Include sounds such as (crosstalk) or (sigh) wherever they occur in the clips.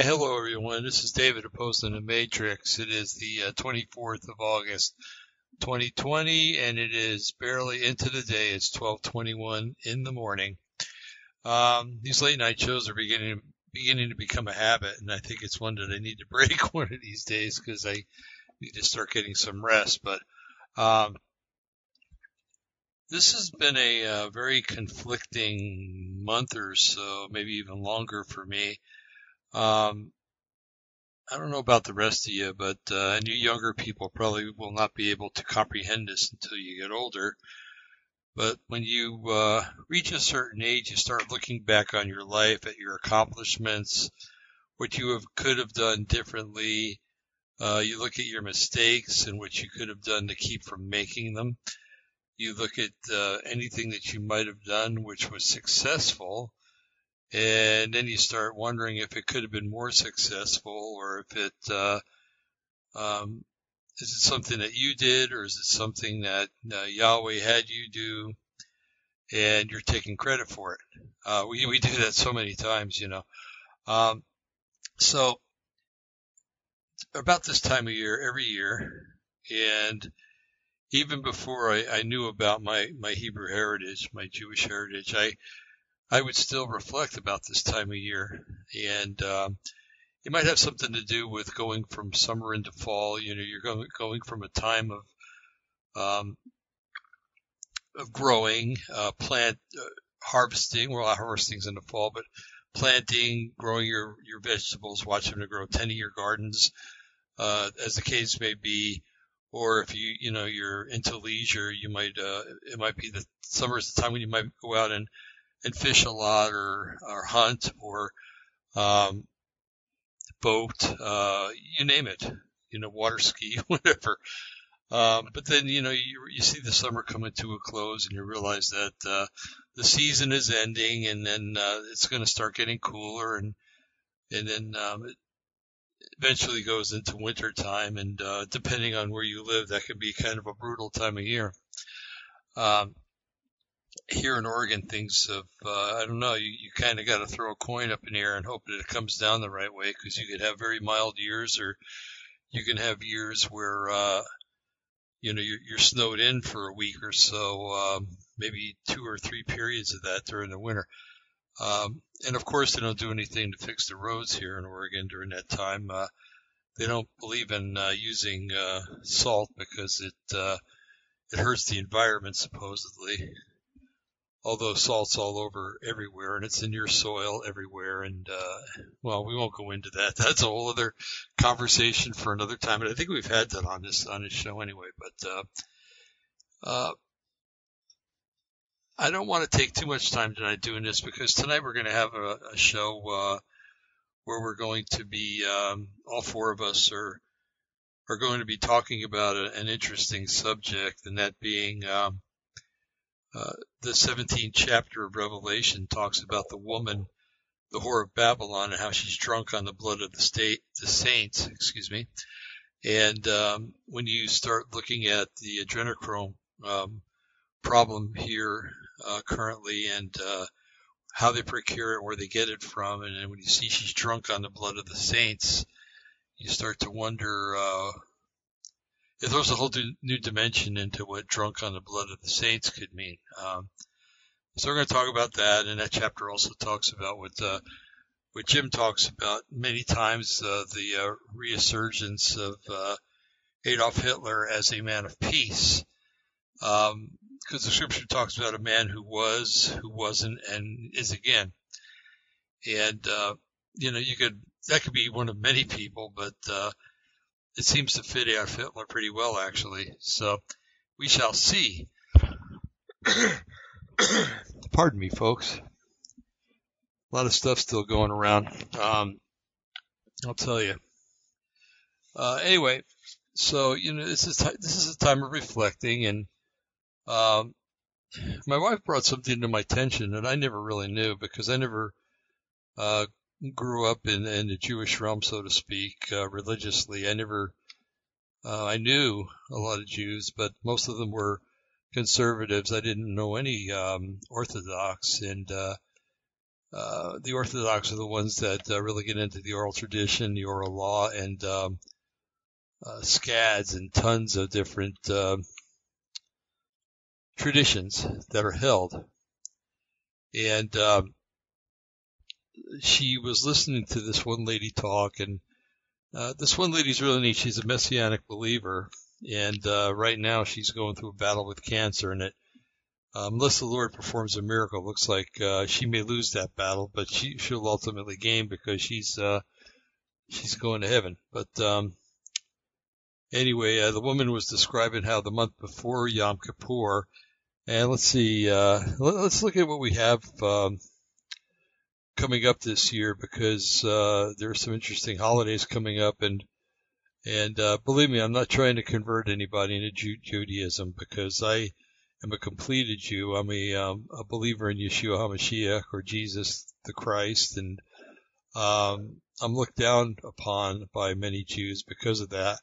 Yeah, hello everyone. This is David Opposing the Matrix. It is the uh, 24th of August, 2020, and it is barely into the day. It's 12:21 in the morning. Um, these late night shows are beginning beginning to become a habit, and I think it's one that I need to (laughs) break one of these days because I need to start getting some rest. But um, this has been a uh, very conflicting month or so, maybe even longer for me. Um, I don't know about the rest of you, but uh, and you younger people probably will not be able to comprehend this until you get older. But when you uh, reach a certain age, you start looking back on your life, at your accomplishments, what you have, could have done differently. Uh, you look at your mistakes and what you could have done to keep from making them. You look at uh, anything that you might have done which was successful and then you start wondering if it could have been more successful or if it uh, um, is it something that you did or is it something that uh, Yahweh had you do and you're taking credit for it. Uh, we we do that so many times, you know. Um, so about this time of year, every year, and even before I, I knew about my my Hebrew heritage, my Jewish heritage, I I would still reflect about this time of year. And um, it might have something to do with going from summer into fall. You know, you're going, going from a time of um, of growing, uh, plant uh, harvesting. Well, harvesting's in the fall, but planting, growing your your vegetables, watching them grow, tending your gardens, uh, as the case may be. Or if you you know you're into leisure, you might uh, it might be the summer is the time when you might go out and and fish a lot or, or hunt or, um, boat, uh, you name it, you know, water ski, (laughs) whatever. Um, but then, you know, you, you see the summer coming to a close and you realize that, uh, the season is ending and then, uh, it's going to start getting cooler and, and then, um, it eventually goes into winter time and, uh, depending on where you live, that can be kind of a brutal time of year. Um, here in Oregon, things have, uh, I don't know, you, you kind of got to throw a coin up in the air and hope that it comes down the right way because you could have very mild years or you can have years where, uh, you know, you're, you're snowed in for a week or so, um, maybe two or three periods of that during the winter. Um, and of course, they don't do anything to fix the roads here in Oregon during that time. Uh, they don't believe in uh, using uh, salt because it uh, it hurts the environment supposedly although salt's all over everywhere and it's in your soil everywhere. And, uh, well, we won't go into that. (laughs) That's a whole other conversation for another time. But I think we've had that on this, on this show anyway. But, uh, uh, I don't want to take too much time tonight doing this because tonight we're going to have a, a show, uh, where we're going to be, um, all four of us are, are going to be talking about a, an interesting subject and that being, um, uh, the 17th chapter of Revelation talks about the woman, the whore of Babylon, and how she's drunk on the blood of the state, the saints, excuse me. And um, when you start looking at the adrenochrome um, problem here uh, currently, and uh, how they procure it, where they get it from, and when you see she's drunk on the blood of the saints, you start to wonder uh, it throws a whole new dimension into what drunk on the blood of the saints could mean. Um, so we're going to talk about that, and that chapter also talks about what uh, what Jim talks about many times uh, the uh, resurgence of uh, Adolf Hitler as a man of peace, because um, the scripture talks about a man who was, who wasn't, and is again. And uh, you know, you could that could be one of many people, but uh, it seems to fit our Hitler pretty well, actually. So we shall see. (coughs) Pardon me, folks. A lot of stuff still going around. Um, I'll tell you. Uh, anyway, so you know, this is t- this is a time of reflecting, and um, my wife brought something to my attention that I never really knew because I never uh, grew up in, in the Jewish realm, so to speak, uh, religiously. I never, uh, I knew a lot of Jews, but most of them were conservatives. I didn't know any um, Orthodox, and uh, uh, the Orthodox are the ones that uh, really get into the oral tradition, the oral law, and um, uh, scads and tons of different uh, traditions that are held. And um, she was listening to this one lady talk, and uh, this one lady's really neat. She's a messianic believer, and uh, right now she's going through a battle with cancer, and it um, unless the Lord performs a miracle, looks like uh, she may lose that battle, but she she'll ultimately gain because she's uh, she's going to heaven. But um, anyway, uh, the woman was describing how the month before Yom Kippur, and let's see, uh, let, us look at what we have um, coming up this year because uh, there are some interesting holidays coming up, and and uh, believe me, I'm not trying to convert anybody into Ju- Judaism because I am a completed Jew. I'm a, um, a believer in Yeshua HaMashiach or Jesus the Christ, and um, I'm looked down upon by many Jews because of that.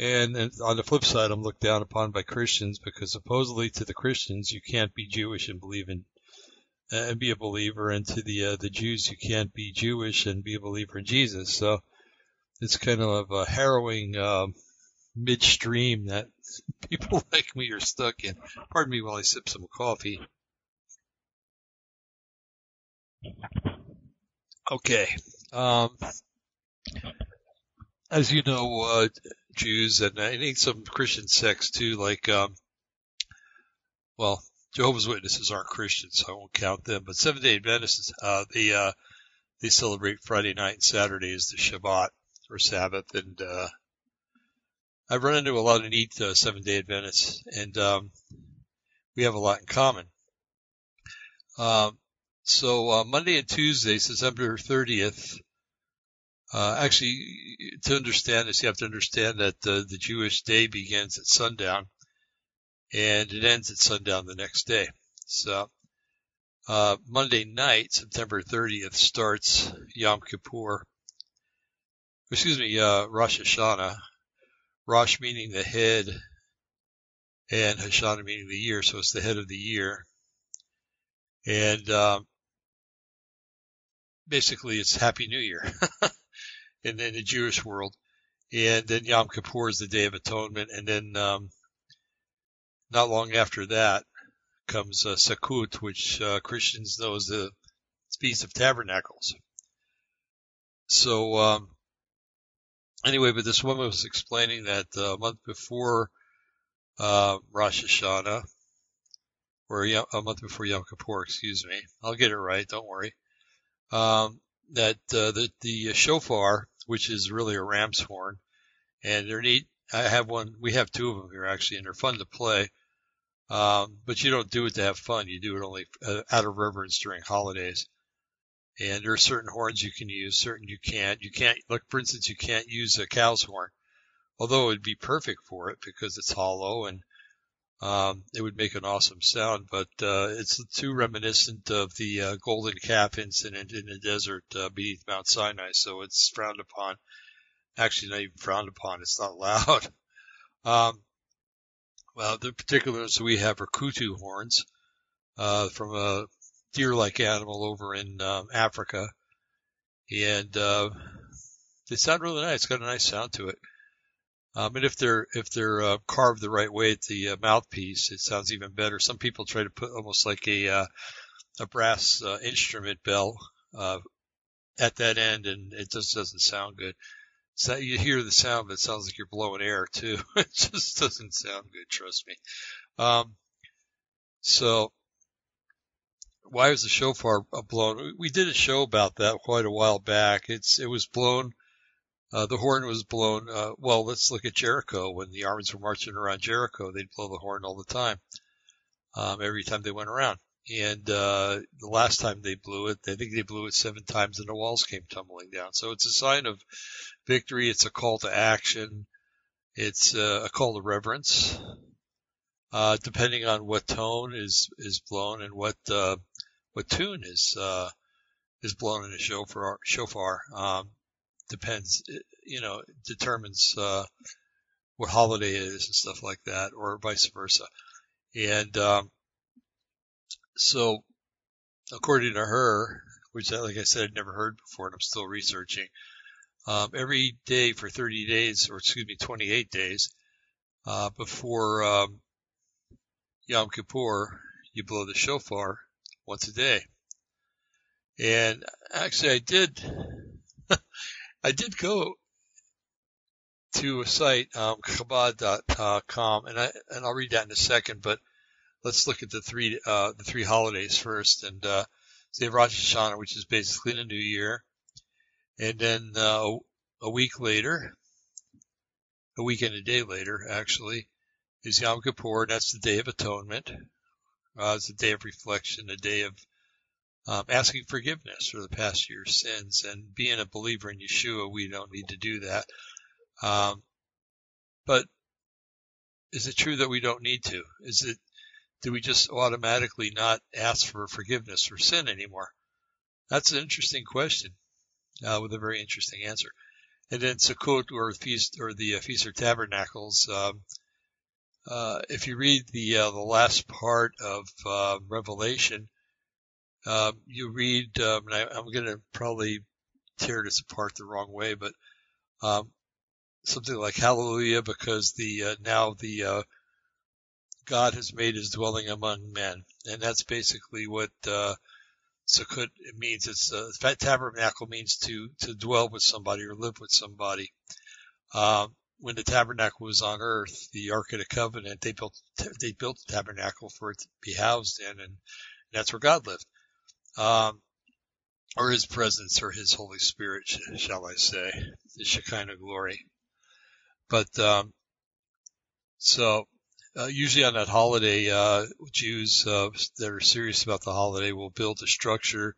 And, and on the flip side, I'm looked down upon by Christians because supposedly to the Christians you can't be Jewish and believe in and be a believer, and to the uh, the Jews you can't be Jewish and be a believer in Jesus. So it's kind of a harrowing uh, midstream that (laughs) people (laughs) like me are stuck in. Pardon me while I sip some coffee. Okay. Um, as you know, uh, Jews and I think some Christian sects too, like, um, well, Jehovah's Witnesses aren't Christians, so I won't count them. But Seventh Day Adventists, uh, they uh, they celebrate Friday night and Saturday as the Shabbat or Sabbath, and uh, I've run into a lot of neat uh, Seventh Day Adventists, and um, we have a lot in common. Um, so uh, Monday and Tuesday, September 30th. Uh, actually, to understand this, you have to understand that uh, the Jewish day begins at sundown, and it ends at sundown the next day. So uh, Monday night, September 30th, starts Yom Kippur. Excuse me, uh, Rosh Hashanah. Rosh meaning the head, and Hashanah meaning the year, so it's the head of the year. And um, basically, it's Happy New Year (laughs) in, in the Jewish world. And then Yom Kippur is the Day of Atonement, and then um, not long after that comes uh, Sukkot, which uh, Christians know as the Feast of Tabernacles. So um, anyway, but this woman was explaining that uh, a month before uh, Rosh Hashanah, or a month before Yom Kippur, excuse me, I'll get it right, don't worry. Um, that uh, the the shofar, which is really a ram's horn, and they're neat. I have one. We have two of them here actually, and they're fun to play. Um, but you don't do it to have fun. You do it only uh, out of reverence during holidays. And there are certain horns you can use, certain you can't. You can't, like for instance, you can't use a cow's horn, although it would be perfect for it because it's hollow and um, it would make an awesome sound. But uh, it's too reminiscent of the uh, golden calf incident in the desert uh, beneath Mount Sinai, so it's frowned upon. Actually, not even frowned upon. It's not (laughs) allowed. um, well, the particulars we have are kudu horns uh, from a deer-like animal over in um, Africa, and uh, they sound really nice. It's got a nice sound to it. Um, and if they're if they're uh, carved the right way at the uh, mouthpiece, it sounds even better. Some people try to put almost like a uh, a brass uh, instrument bell uh, at that end, and it just doesn't sound good. So you hear the sound, but it sounds like you're blowing air too. (laughs) it just doesn't sound good. Trust me. Um, so why was the shofar blown? We did a show about that quite a while back. It's it was blown. Uh, the horn was blown. Uh, well, let's look at Jericho. When the armies were marching around Jericho, they'd blow the horn all the time. Um, every time they went around. And uh, the last time they blew it, I think they blew it seven times, and the walls came tumbling down. So it's a sign of victory. It's a call to action. It's uh, a call to reverence. Uh, depending on what tone is is blown and what uh, what tune is uh, is blown in a shofar. Shofar um, depends, you know, determines uh, what holiday it is and stuff like that, or vice versa. And um, so, according to her, which, like I said, I'd never heard before, and I'm still researching. Um, every day for 30 days, or excuse me, 28 days, uh, before um, Yom Kippur, you blow the shofar once a day. And actually, I did, (laughs) I did go to a site, um, Chabad.com, and I and I'll read that in a second. But let's look at the three uh, the three holidays first, and uh, say Rosh Hashanah, which is basically the New Year, and then uh, a week later, a week and a day later, actually, is Yom Kippur. And that's the Day of Atonement. Uh, it's a day of reflection, a day of um, asking forgiveness for the past year's sins. And being a believer in Yeshua, we don't need to do that. Um, but is it true that we don't need to? Is it, do we just automatically not ask for forgiveness for sin anymore? That's an interesting question, uh, with a very interesting answer. And then Sukkot or feast or the uh, Feast of Tabernacles, um, uh, if you read the uh, the last part of uh, Revelation, um, you read, um, and I, am going to probably tear this apart the wrong way, but um, something like Hallelujah, because the uh, now the uh, God has made His dwelling among men, and that's basically what uh, Sukkot means. It's uh, tabernacle means to to dwell with somebody or live with somebody. Um, when the tabernacle was on earth, the Ark of the Covenant, they built they built the tabernacle for it to be housed in, and that's where God lived, um, or His presence, or His Holy Spirit, shall I say, the Shekinah glory. But um, so uh, usually on that holiday, uh, Jews uh, that are serious about the holiday will build a structure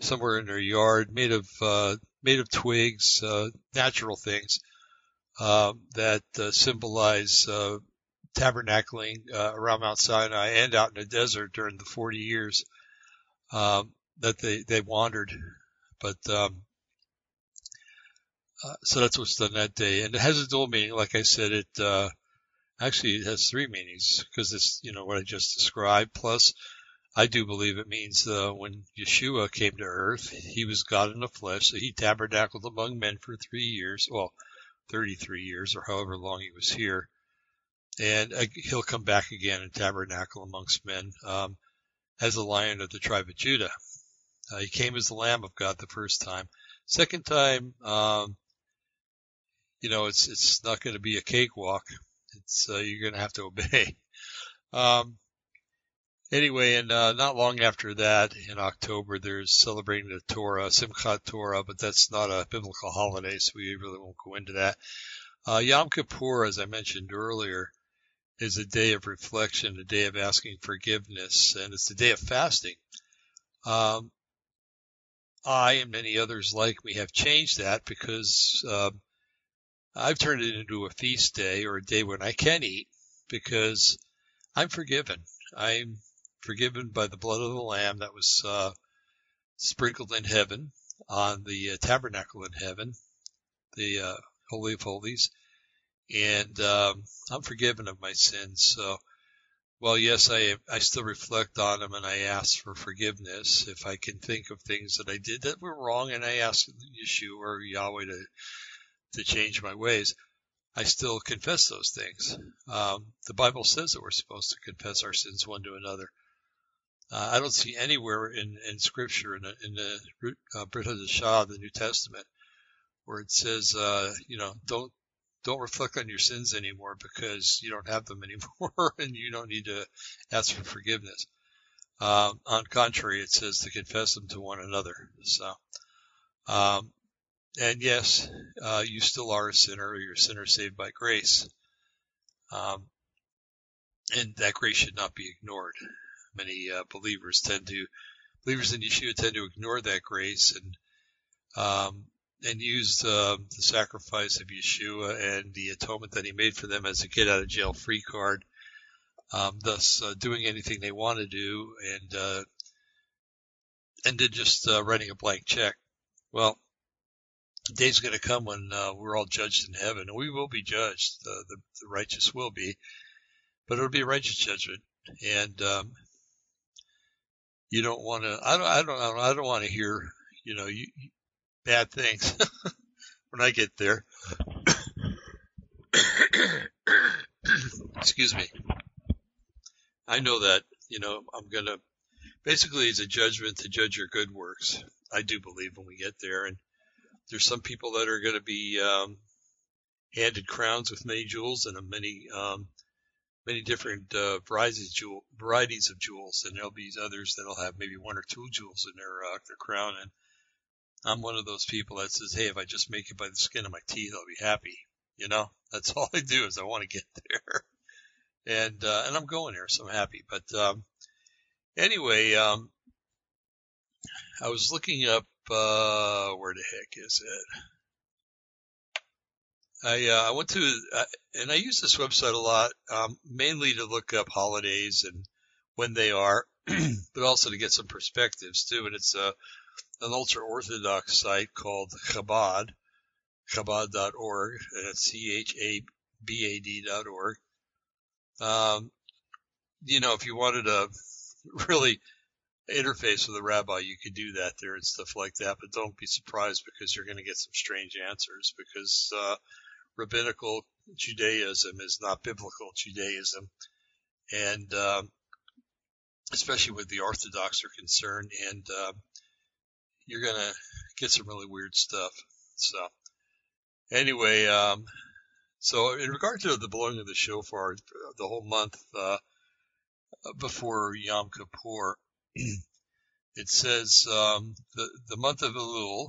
somewhere in their yard made of uh, made of twigs, uh, natural things uh, that uh, symbolize uh, tabernacling uh, around Mount Sinai and out in the desert during the 40 years um, that they they wandered. But um, uh, so that's what's done that day, and it has a dual meaning. Like I said, it uh, actually it has three meanings because it's you know what I just described. Plus, I do believe it means uh, when Yeshua came to earth, he was God in the flesh, so he tabernacled among men for three years. Well, 33 years or however long he was here. And uh, he'll come back again and tabernacle amongst men um, as the lion of the tribe of Judah. Uh, he came as the Lamb of God the first time. Second time, um, you know, it's it's not going to be a cakewalk. It's uh, you're going to have to (laughs) obey. Um, Anyway, and uh, not long after that, in October, there's celebrating the Torah, Simchat Torah, but that's not a biblical holiday, so we really won't go into that. Uh, Yom Kippur, as I mentioned earlier, is a day of reflection, a day of asking forgiveness, and it's a day of fasting. Um, I and many others like me have changed that because um, I've turned it into a feast day or a day when I can eat because I'm forgiven. I'm forgiven by the blood of the Lamb that was uh, sprinkled in heaven on the uh, tabernacle in heaven, the uh, Holy of Holies, and um, I'm forgiven of my sins. So, well, yes, I I still reflect on them and I ask for forgiveness if I can think of things that I did that were wrong, and I ask Yeshua or Yahweh to to change my ways. I still confess those things. Um, the Bible says that we're supposed to confess our sins one to another. Uh, I don't see anywhere in, in Scripture in, the, in the uh, Brit Hadashah, the New Testament, where it says, uh, you know, don't don't reflect on your sins anymore because you don't have them (laughs) anymore and you don't need to ask for forgiveness. Um, on contrary, it says to confess them to one another. So, um, and yes, uh, you still are a sinner. You're a sinner saved by grace. Um, and that grace should not be ignored many uh, believers tend to believers in Yeshua tend to ignore that grace and um, and use uh, the sacrifice of Yeshua and the atonement that He made for them as a get out of jail free card, um, thus uh, doing anything they want to do and uh, just uh, writing a blank check. Well, the day's going to come when uh, we're all judged in heaven, and we will be judged. The, the, the righteous will be, but it'll be a righteous judgment. And um, you don't want to. I don't. I don't. I don't want to hear. You know, you, bad things (laughs) when I get there. (coughs) Excuse me. I know that. You know, I'm gonna. Basically, it's a judgment to judge your good works. I do believe when we get there, and there's some people that are going to be um, handed crowns with many jewels and a many um, many different uh, varieties, jewel, varieties of jewels, and there'll be others that'll have maybe one or two jewels in their uh, their crown. And I'm one of those people that says, "Hey, if I just make it by the skin of my teeth, I'll be happy." You know, (laughs) that's all I do is I want to get (laughs) there, and uh, and I'm going there, so I'm happy. But um, anyway, um, I was looking up uh, where the heck is it? I uh, I went to uh, and I use this website a lot, um, mainly to look up holidays and when they are, (clears throat) but also to get some perspectives too. And it's a uh, an ultra orthodox site called Chabad, Chabad.org, and it's C H A B A D.org. Um, you know, if you wanted to (laughs) really interface with a rabbi, you could do that there and stuff like that. But don't be surprised because you're going to get some strange answers because uh, rabbinical Judaism is not biblical Judaism, and um, especially with the Orthodox are concerned, and uh, you're gonna get some really weird stuff. So anyway, um, so in regard to the blowing of the shofar, the whole month uh, before Yom Kippur, (clears throat) it says um, the the month of Elul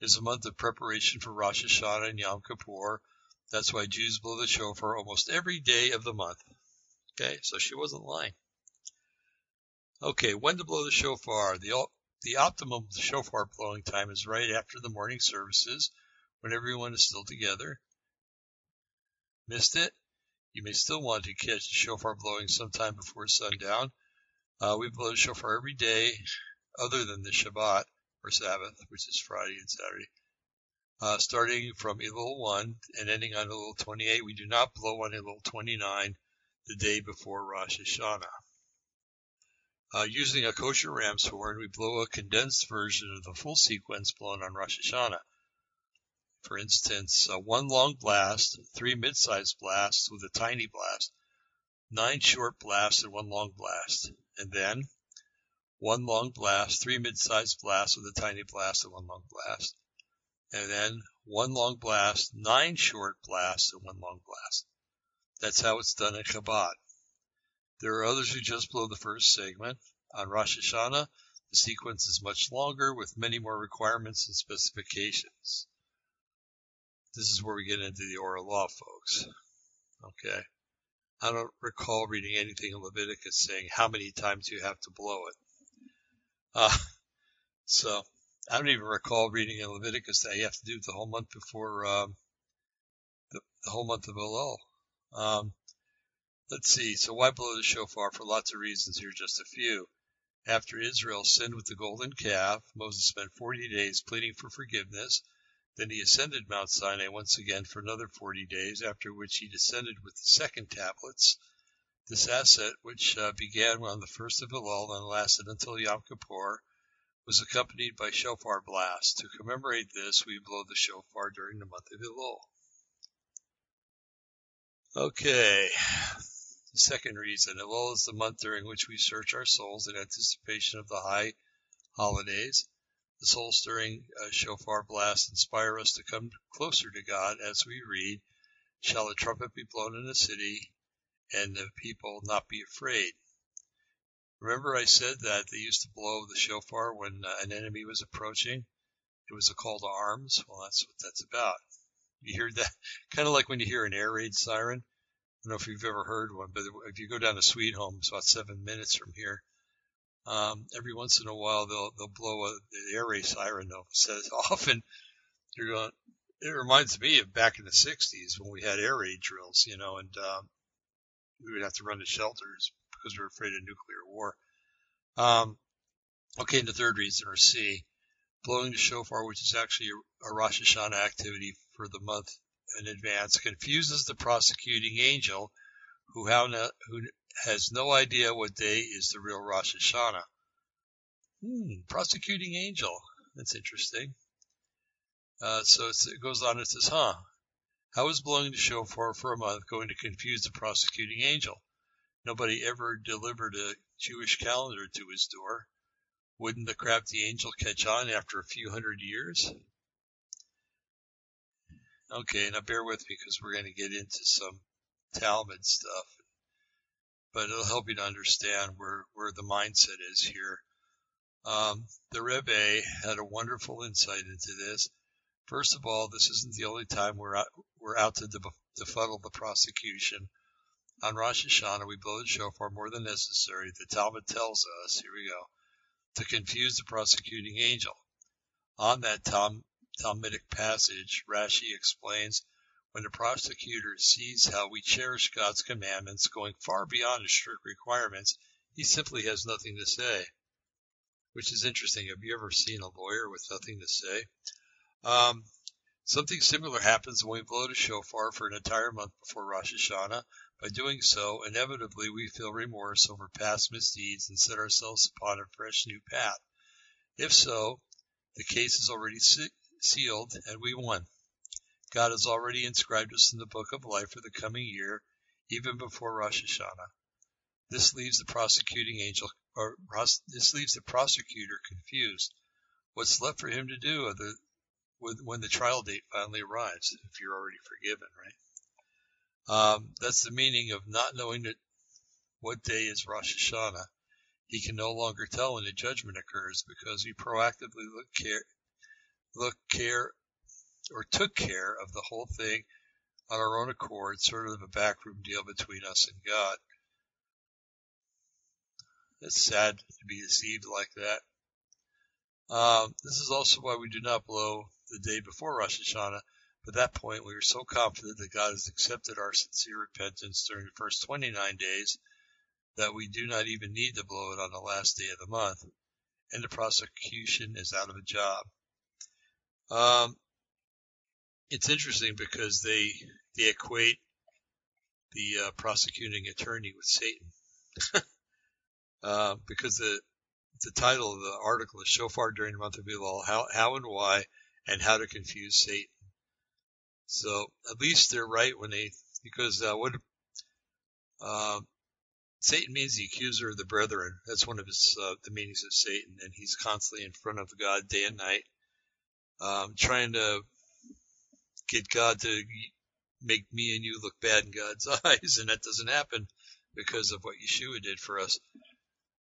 is a month of preparation for Rosh Hashanah and Yom Kippur that's why Jews blow the shofar almost every day of the month. Okay, so she wasn't lying. Okay, when to blow the shofar? The, the optimum shofar blowing time is right after the morning services when everyone is still together. Missed it? You may still want to catch the shofar blowing sometime before sundown. Uh, we blow the shofar every day other than the Shabbat or Sabbath, which is Friday and Saturday uh, starting from Elul 1 and ending on Elul 28. We do not blow on Elul 29 the day before Rosh Hashanah. Uh, using a kosher ram's horn, we blow a condensed version of the full sequence blown on Rosh Hashanah. For instance, uh, one long blast, three mid-sized blasts with a tiny blast, nine short blasts and one long blast, and then one long blast, three mid-sized blasts with a tiny blast and one long blast, and then one long blast, nine short blasts, and one long blast. That's how it's done in Chabad. There are others who just blow the first segment. On Rosh Hashanah, the sequence is much longer with many more requirements and specifications. This is where we get into the oral law, folks. Okay. I don't recall reading anything in Leviticus saying how many times you have to blow it. Uh, (laughs) so I don't even recall reading in Leviticus that you have to do it the whole month before um, the, the, whole month of Elul. Um, let's see. So why blow the shofar? For lots of reasons. Here are just a few. After Israel sinned with the golden calf, Moses spent 40 days pleading for forgiveness. Then he ascended Mount Sinai once again for another 40 days, after which he descended with the second tablets. This ascent, which uh, began on the first of Elul and lasted until Yom Kippur, was accompanied by shofar blasts. To commemorate this, we blow the shofar during the month of Elul. Okay. The second reason, Elul is the month during which we search our souls in anticipation of the high holidays. The soul stirring uh, shofar blasts inspire us to come closer to God as we read, Shall a trumpet be blown in the city, and the people not be afraid? Remember I said that they used to blow the shofar when uh, an enemy was approaching? It was a call to arms. Well, that's what that's about. You hear that (laughs) kind of like when you hear an air raid siren. I don't know if you've ever heard one, but if you go down to Sweet Home, it's about seven minutes from here. Um, every once in a while, they'll they'll blow a, the air raid siren. They'll says often you're going. It reminds me of back in the '60s when we had air raid drills, you know, and um, we would have to run to shelters because we're afraid of nuclear war. Um, okay, and the third reason, or C, blowing the shofar, which is actually a, a Rosh Hashanah activity for the month in advance, confuses the prosecuting angel who, has no idea what day is the real Rosh Hashanah. Hmm, prosecuting angel. That's interesting. Uh, so it goes on, it says, huh, how is blowing the shofar for a month going to confuse the prosecuting angel? Nobody ever delivered a Jewish calendar to his door. Wouldn't the crafty angel catch on after a few hundred years? Okay, now bear with me because we're going to get into some Talmud stuff, but it'll help you to understand where, where the mindset is here. Um, the Rebbe had a wonderful insight into this. First of all, this isn't the only time we're out, we're out to befuddle the prosecution. On Rosh Hashanah, we blow the shofar more than necessary. The Talmud tells us, here we go, to confuse the prosecuting angel. On that Tom, Talmudic passage, Rashi explains, when the prosecutor sees how we cherish God's commandments going far beyond his strict requirements, he simply has nothing to say which is interesting. Have you ever seen a lawyer with nothing to say? Um, something similar happens when we blow the shofar for an entire month before Rosh Hashanah. By doing so, inevitably we feel remorse over past misdeeds and set ourselves upon a fresh new path. If so, the case is already sealed and we won. God has already inscribed us in the book of life for the coming year, even before Rosh Hashanah. This leaves the prosecuting angel or this leaves the prosecutor confused. What's left for him to do other, when the trial date finally arrives, if you're already forgiven, right? Um, that's the meaning of not knowing that what day is Rosh Hashanah. He can no longer tell when the judgment occurs because he proactively look care, look care, or took care of the whole thing on our own accord, sort of a backroom deal between us and God. It's sad to be deceived like that. Um, this is also why we do not blow the day before Rosh Hashanah. But at that point, we are so confident that God has accepted our sincere repentance during the first 29 days that we do not even need to blow it on the last day of the month, and the prosecution is out of a job. Um, it's interesting because they they equate the uh, prosecuting attorney with Satan. (laughs) Uh, because the the title of the article is Shofar during the month of Elul, how, how and why, and how to confuse Satan. So at least they're right when they, because uh, what uh, Satan means the accuser of the brethren. That's one of his uh, the meanings of Satan, and he's constantly in front of God day and night, um, trying to get God to make me and you look bad in God's (laughs) eyes, and that doesn't happen because of what Yeshua did for us.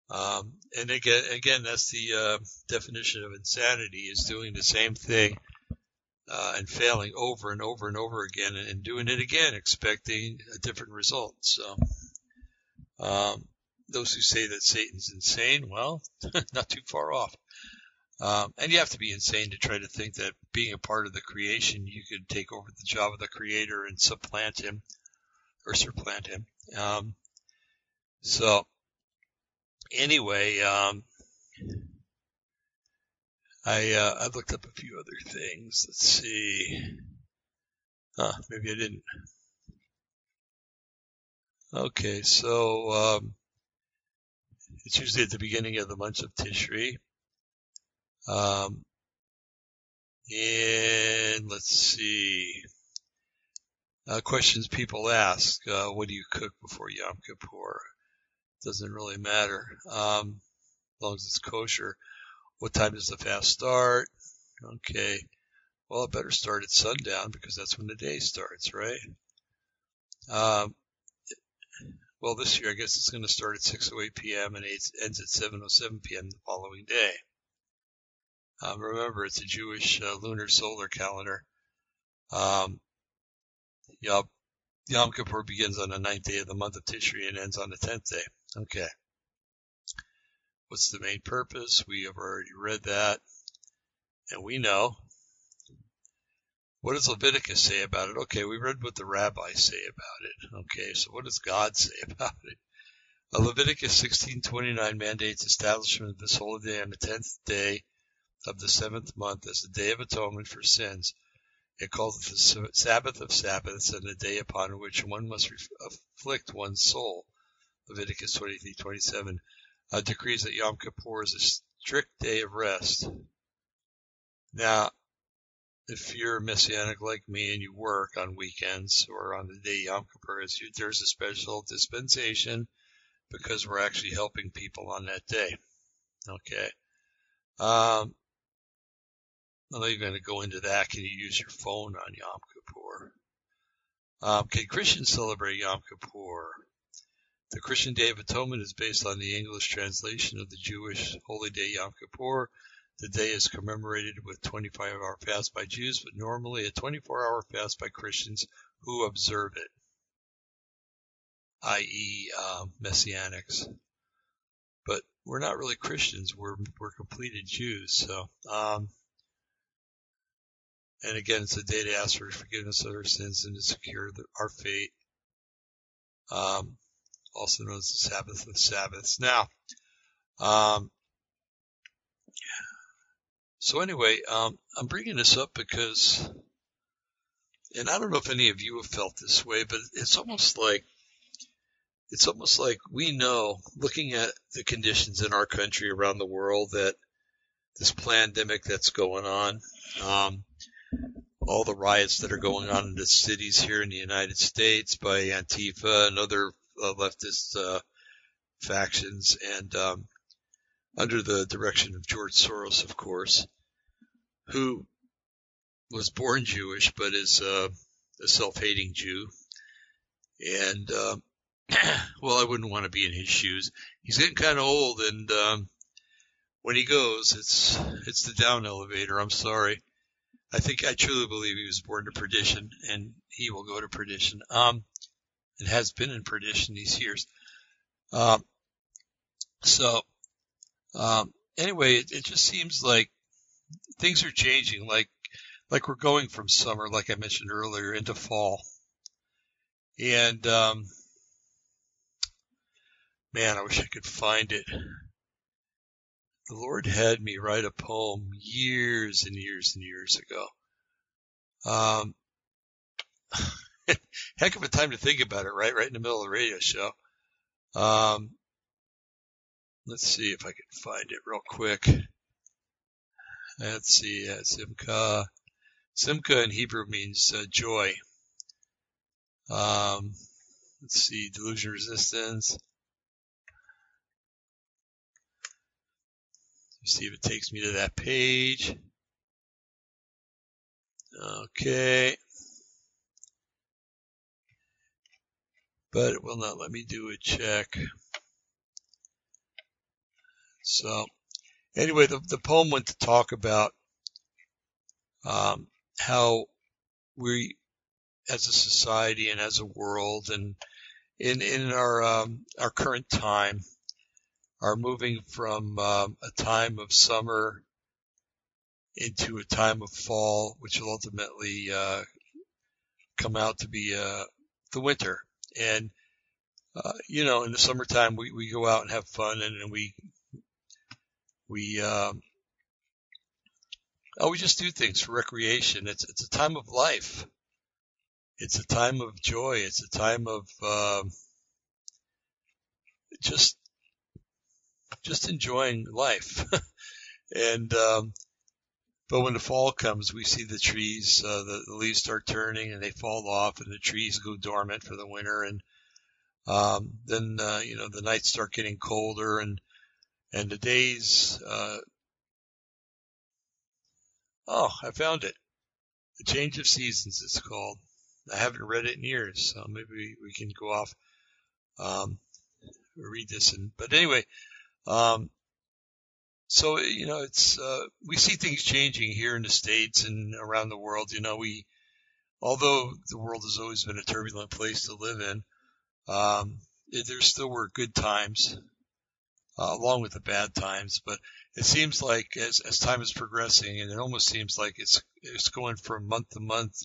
Um, and again, again, that's the uh, definition of insanity: is doing the same thing uh, and failing over and over and over again, and, and, doing it again, expecting a different result. So, um, those who say that Satan's insane, well, (laughs) not too far off. Um, and you have to be insane to try to think that being a part of the creation, you could take over the job of the creator and supplant him or supplant him. Um, so anyway, um, I uh, I looked up a few other things. Let's see. Huh, maybe I didn't. Okay, so um, it's usually at the beginning of the month of Tishri. Um, and let's see. Uh, questions people ask. Uh, what do you cook before Yom Kippur? doesn't really matter um, as long as it's kosher. What time does the fast start? Okay. Well, it better start at sundown because that's when the day starts, right? Um, well, this year I guess it's going to start at 6:08 p.m. and ends at 7:07 p.m. the following day. Um, remember, it's a Jewish uh, lunar solar calendar. Um, Yom, Yom Kippur begins on the ninth day of the month of Tishri and ends on the tenth day. Okay. What's the main purpose? We have already read that. And we know. What does Leviticus say about it? Okay, we read what the rabbis say about it. Okay, so what does God say (laughs) about it? Leviticus 16:29 mandates establishment of this holy day on the tenth day of the seventh month as the day of atonement for sins. It called it the Sabbath of Sabbaths and the day upon which one must afflict one's soul. Leviticus 23:27 uh, decrees that Yom Kippur is a strict day of rest. Now, if you're messianic like me and you work on weekends or on the day Yom Kippur is, there's a special dispensation because we're actually helping people on that day. Okay. Um, I'm not even going to go into that. Can you use your phone on Yom Kippur? Um, can Christians celebrate Yom Kippur? The Christian Day of Atonement is based on the English translation of the Jewish holy day Yom Kippur. The day is commemorated with 25 hour fast by Jews, but normally a 24 hour fast by Christians who observe it, i.e., uh, Messianics. But we're not really Christians. We're, we're completed Jews. So, um, and again, it's a day to ask for forgiveness of our sins and to secure the, our fate. Um, also known as the Sabbath of Sabbaths. Now, um, so anyway, um, I'm bringing this up because, and I don't know if any of you have felt this way, but it's almost like it's almost like we know, looking at the conditions in our country around the world, that this pandemic that's going on, um, all the riots that are going on in the cities here in the United States by Antifa and other uh, leftist uh, factions, and um, under the direction of George Soros, of course, who was born Jewish but is uh, a self-hating Jew. And uh, (clears throat) well, I wouldn't want to be in his shoes. He's getting kind of old, and um, when he goes, it's it's the down elevator. I'm sorry. I think I truly believe he was born to perdition, and he will go to perdition. Um, it has been in perdition these years. Um, so, um, anyway, it, it just seems like things are changing. Like, like we're going from summer, like I mentioned earlier, into fall. And, um, man, I wish I could find it. The Lord had me write a poem years and years and years ago. Um, (laughs) heck of a time to think about it, right? Right in the middle of the radio show. Um, let's see if I can find it real quick. Let's see, uh, Simcha. Simcha in Hebrew means uh, joy. Um, let's see, delusion resistance. See if it takes me to that page. Okay. but it will not let me do a check. So anyway, the, the poem went to talk about um, how we, as a society and as a world, and in in our um, our current time, are moving from um, a time of summer into a time of fall, which will ultimately uh, come out to be uh, the winter. And, uh, you know, in the summertime, we, we go out and have fun and, and we, we, um, oh, we just do things for recreation. It's, it's a time of life. It's a time of joy. It's a time of, um, just, just enjoying life. (laughs) and, um, but when the fall comes, we see the trees, uh, the, the, leaves start turning and they fall off and the trees go dormant for the winter. And, um, then, uh, you know, the nights start getting colder and, and the days, uh, oh, I found it. The Change of Seasons, it's called. I haven't read it in years, so maybe we can go off, um, read this. And, but anyway, um, so you know it's uh, we see things changing here in the states and around the world. You know, we although the world has always been a turbulent place to live in, um, it, there still were good times uh, along with the bad times. But it seems like as as time is progressing, and it almost seems like it's it's going from month to month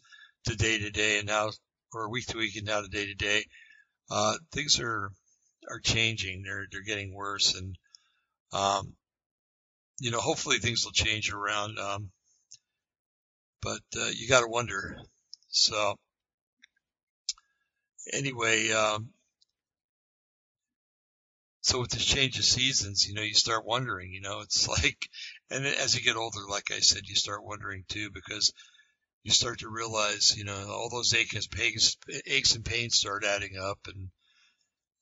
to day to day, and now or week to week, and now to day to day. Uh, things are are changing. They're they're getting worse, and um, you know, hopefully things will change around. Um, but uh, you got to wonder. So anyway, um, so with this change of seasons, you know, you start wondering, you know, it's (laughs) like, and as you get older, like I said, you start wondering too, because you start to realize, you know, all those aches, pains, aches and pains start adding up and,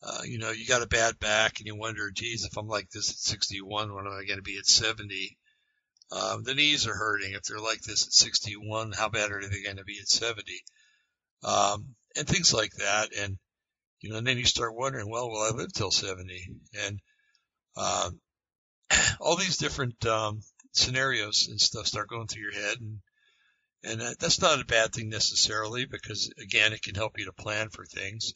uh, you know, you got a bad back and you wonder, geez, if I'm like this at 61, when am I going to be at 70? Um, the knees are hurting. If they're like this at 61, how bad are they going to be at 70? Um, and things like that. And, you know, and then you start wondering, well, will I live till 70? And, um, (clears throat) all these different, um, scenarios and stuff start going through your head and, and that's not a bad thing necessarily because again, it can help you to plan for things.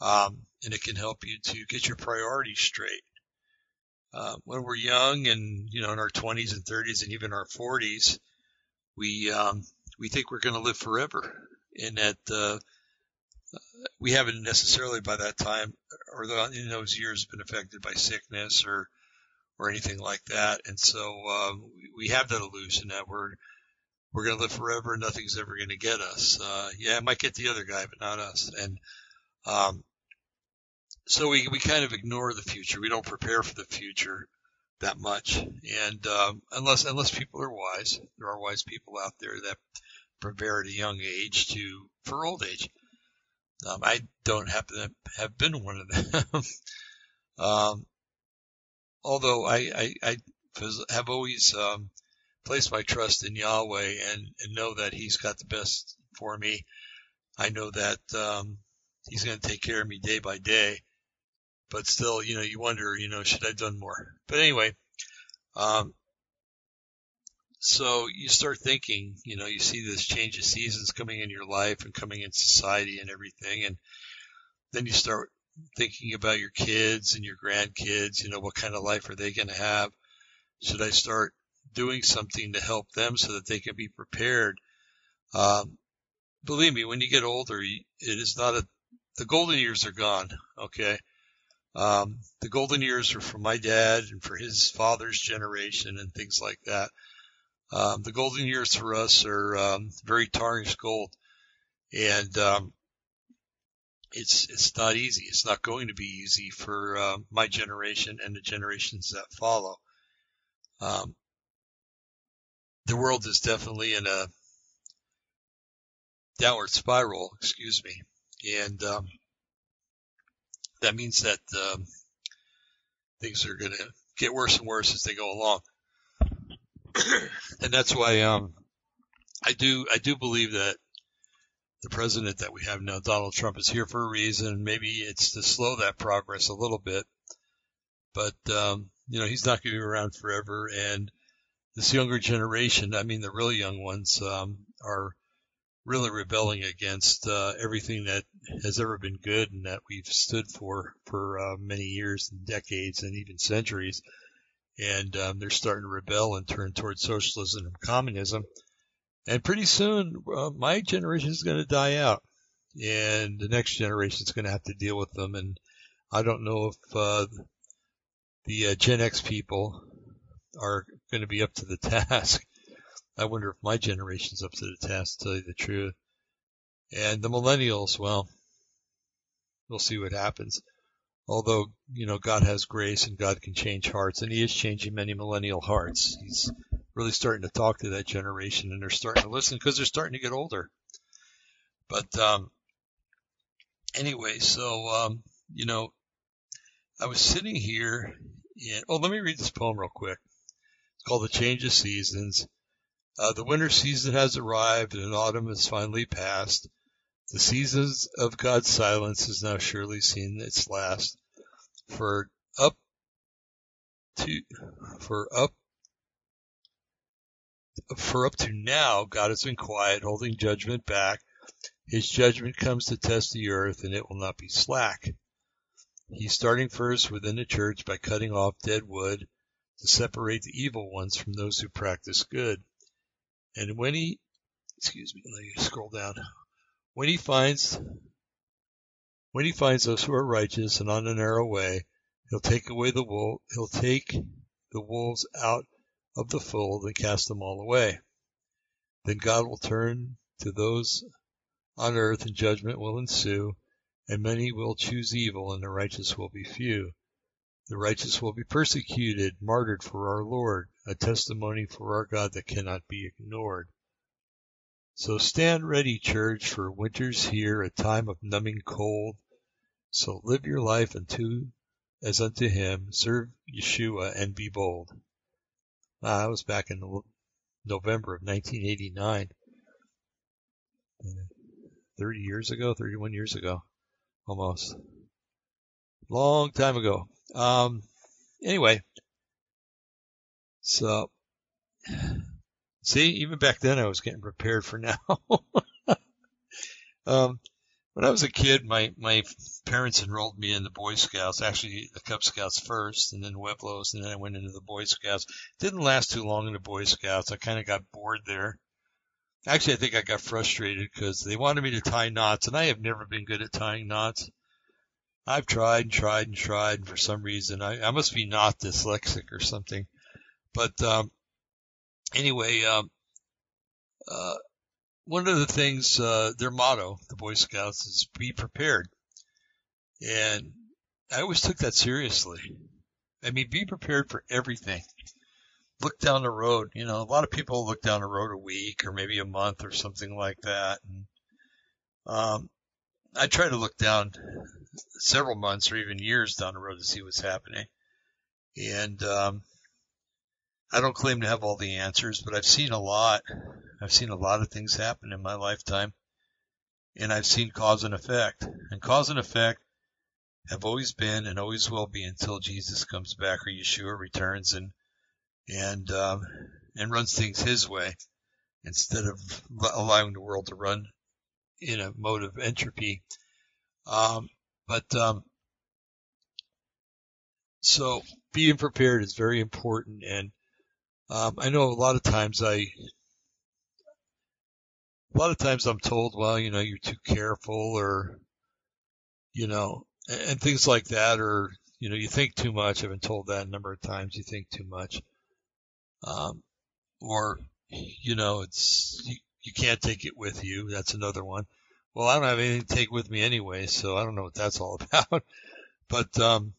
Um, and it can help you to get your priorities straight. Uh, when we're young and, you know, in our 20s and 30s and even our 40s, we, um, we think we're going to live forever and that, uh, we haven't necessarily by that time or in those years been affected by sickness or, or anything like that. And so, um, we have that illusion that we're, we're going to live forever and nothing's ever going to get us. Uh, yeah, it might get the other guy, but not us. And, um, so we, we kind of ignore the future. We don't prepare for the future that much. And, um, unless, unless people are wise, there are wise people out there that prepare at a young age to, for old age. Um, I don't happen to have been one of them. (laughs) um, although I, I, I have always, um, placed my trust in Yahweh and, and know that he's got the best for me. I know that, um, he's going to take care of me day by day but still, you know, you wonder, you know, should I have done more? But anyway, um, so you start thinking, you know, you see this change of seasons coming in your life and coming in society and everything. And then you start thinking about your kids and your grandkids, you know, what kind of life are they going to have? Should I start doing something to help them so that they can be prepared? Um, believe me, when you get older, it is not a, the golden years are gone. Okay. Um, the golden years are for my dad and for his father's generation and things like that. Um, the golden years for us are um, very tarnished gold, and um, it's it's not easy. It's not going to be easy for uh, my generation and the generations that follow. Um, the world is definitely in a downward spiral. Excuse me, and um, that means that um, things are going to get worse and worse as they go along. and that's why um, I do I do believe that the president that we have now, Donald Trump, is here for a reason. Maybe it's to slow that progress a little bit, but um, you know he's not going to be around forever. And this younger generation, I mean the really young ones, um, are really rebelling against uh, everything that has ever been good and that we've stood for for uh, many years and decades and even centuries. And um, they're starting to rebel and turn towards socialism and communism. And pretty soon, uh, my generation is going to die out, and the next generation is going to have to deal with them. And I don't know if uh, the uh, Gen X people are going to be up to the (laughs) task. I wonder if my generation's up to the task, to tell you the truth. And the millennials, well, we'll see what happens. Although, you know, God has grace and God can change hearts, and He is changing many millennial hearts. He's really starting to talk to that generation, and they're starting to listen because they're starting to get older. But um, anyway, so um, you know, I was sitting here, and oh, let me read this poem real quick. It's called "The Change of Seasons." Uh, the winter season has arrived and autumn has finally passed. The season of God's silence has now surely seen its last. For up to, for up, for up to now, God has been quiet, holding judgment back. His judgment comes to test the earth and it will not be slack. He's starting first within the church by cutting off dead wood to separate the evil ones from those who practice good. And when he, excuse me, let me scroll down. When he finds, when he finds those who are righteous and on the narrow way, he'll take away the wool, he'll take the wolves out of the fold and cast them all away. Then God will turn to those on earth and judgment will ensue, and many will choose evil and the righteous will be few. The righteous will be persecuted, martyred for our Lord, a testimony for our God that cannot be ignored. So stand ready, church, for winter's here, a time of numbing cold. So live your life unto as unto him, serve Yeshua and be bold. I was back in November of 1989. 30 years ago, 31 years ago, almost. Long time ago. Um, anyway, so see, even back then I was getting prepared for now. (laughs) um, when I was a kid, my my parents enrolled me in the Boy Scouts. Actually, the Cub Scouts first, and then Webelos, and then I went into the Boy Scouts. Didn't last too long in the Boy Scouts. I kind of got bored there. Actually, I think I got frustrated because they wanted me to tie knots, and I have never been good at tying knots. I've tried and tried and tried, and for some reason, I, I must be not dyslexic or something. But um, anyway, um, uh, one of the things, uh, their motto, the Boy Scouts, is be prepared. And I always took that seriously. I mean, be prepared for everything. Look down the road. You know, a lot of people look down the road a week or maybe a month or something like that. And, um, I try to look down several months or even years down the road to see what's happening. And, um, I don't claim to have all the answers, but I've seen a lot. I've seen a lot of things happen in my lifetime. And I've seen cause and effect. And cause and effect have always been and always will be until Jesus comes back or Yeshua returns and and um, and runs things his way instead of allowing the world to run in a mode of entropy. Um, but um, so being prepared is very important, and um, I know a lot of times I, a lot of times I'm told, well, you know, you're too careful or, you know, and, and things like that, or, you know, you think too much. I've been told that a number of times. You think too much. Um, or, you know, it's, you, you can't take it with you. That's another one. Well, I don't have anything to take with me anyway, so I don't know what that's all (laughs) about. but, um,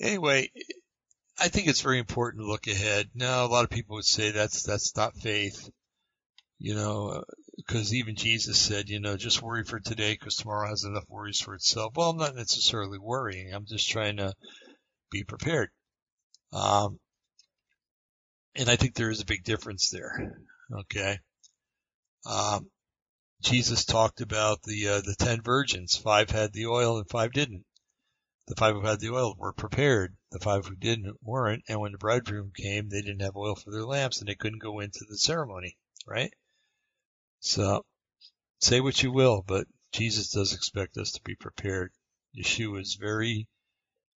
anyway, I think it's very important to look ahead. Now, a lot of people would say that's that's not faith, you know, because even Jesus said, you know, just worry for today because tomorrow has enough worries for itself. Well, I'm not necessarily worrying. I'm just trying to be prepared. Um, and I think there is a big difference there. Okay. Um, Jesus talked about the uh, the ten virgins. Five had the oil and five didn't. The five who had the oil were prepared. The five who didn't weren't. And when the bridegroom came, they didn't have oil for their lamps and they couldn't go into the ceremony, right? So say what you will, but Jesus does expect us to be prepared. Yeshua is very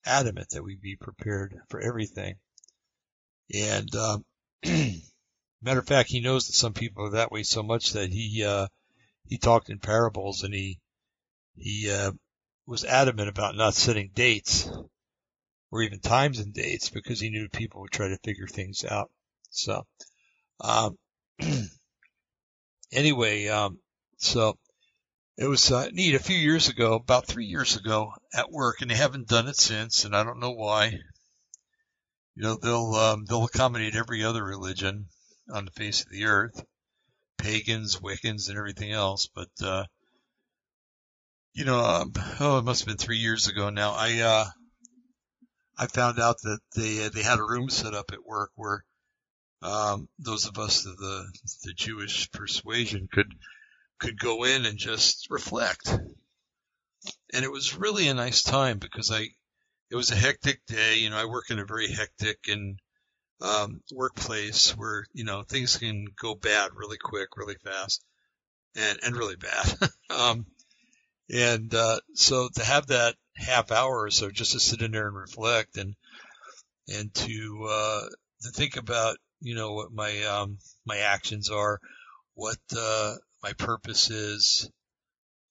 adamant that we be prepared for everything. And, um, (clears throat) matter of fact, he knows that some people are that way so much that he, uh, he talked in parables and he, he, uh, was adamant about not setting dates or even times and dates because he knew people would try to figure things out. So, um, (clears throat) anyway, um, so it was uh, neat. A few years ago, about three years ago, at work, and they haven't done it since, and I don't know why. You know, they'll um, they'll accommodate every other religion on the face of the earth, pagans, Wiccans, and everything else, but uh, you know, um, oh, it must have been three years ago now. I, uh, I found out that they, they had a room set up at work where, um, those of us of the, the Jewish persuasion could, could go in and just reflect. And it was really a nice time because I, it was a hectic day. You know, I work in a very hectic and, um, workplace where, you know, things can go bad really quick, really fast and, and really bad. (laughs) um, and uh, so to have that half hour or so just to sit in there and reflect and and to uh, to think about you know what my um, my actions are, what uh, my purpose is,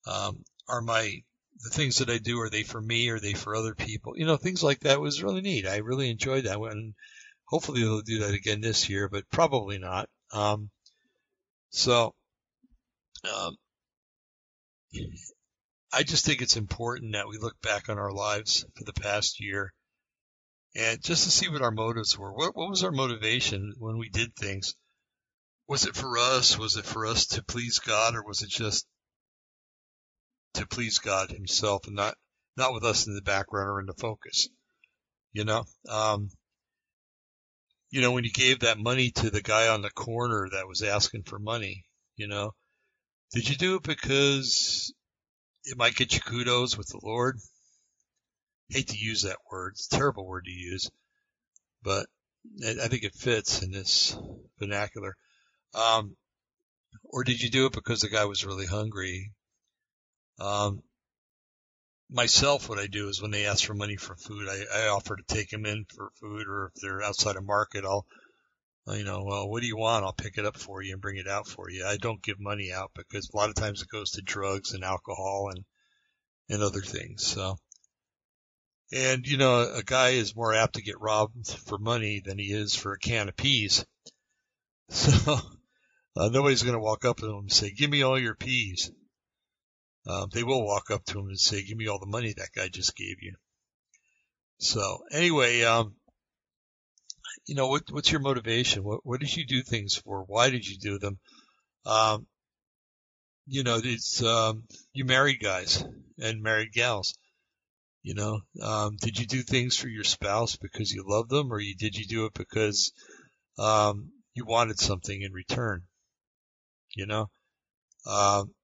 um, are my the things that I do are they for me are they for other people? You know things like that was really neat. I really enjoyed that one. Hopefully they'll do that again this year, but probably not. Um, so um, I just think it's important that we look back on our lives for the past year and just to see what our motives were. What, what was our motivation when we did things? Was it for us? Was it for us to please God, or was it just to please God Himself and not not with us in the background or in the focus? You know, um, you know when you gave that money to the guy on the corner that was asking for money, you know, did you do it because it might get you kudos with the Lord? hate to use that word. It's a terrible word to use, but I think it fits in this vernacular. Um, or did you do it because the guy was really hungry? Um, myself, what I do is when they ask for money for food, I, I offer to take them in for food, or if they're outside a market, I'll, you know, well, what do you want? I'll pick it up for you and bring it out for you. I don't give money out because a lot of times it goes to drugs and alcohol and and other things. So and, you know, a guy is more apt to get robbed for money than he is for a can of peas. (laughs) So uh, nobody's going to walk up to him and say, give me all your peas. Um, they will walk up to him and say, give me all the money that guy just gave you. So anyway, um, you know, what, what's your motivation? What, what did you do things for? Why did you do them? Um, you know, it's, um, you married guys and married gals. You know, um, did you do things for your spouse because you love them, or you, did you do it because um, you wanted something in return? You know, um,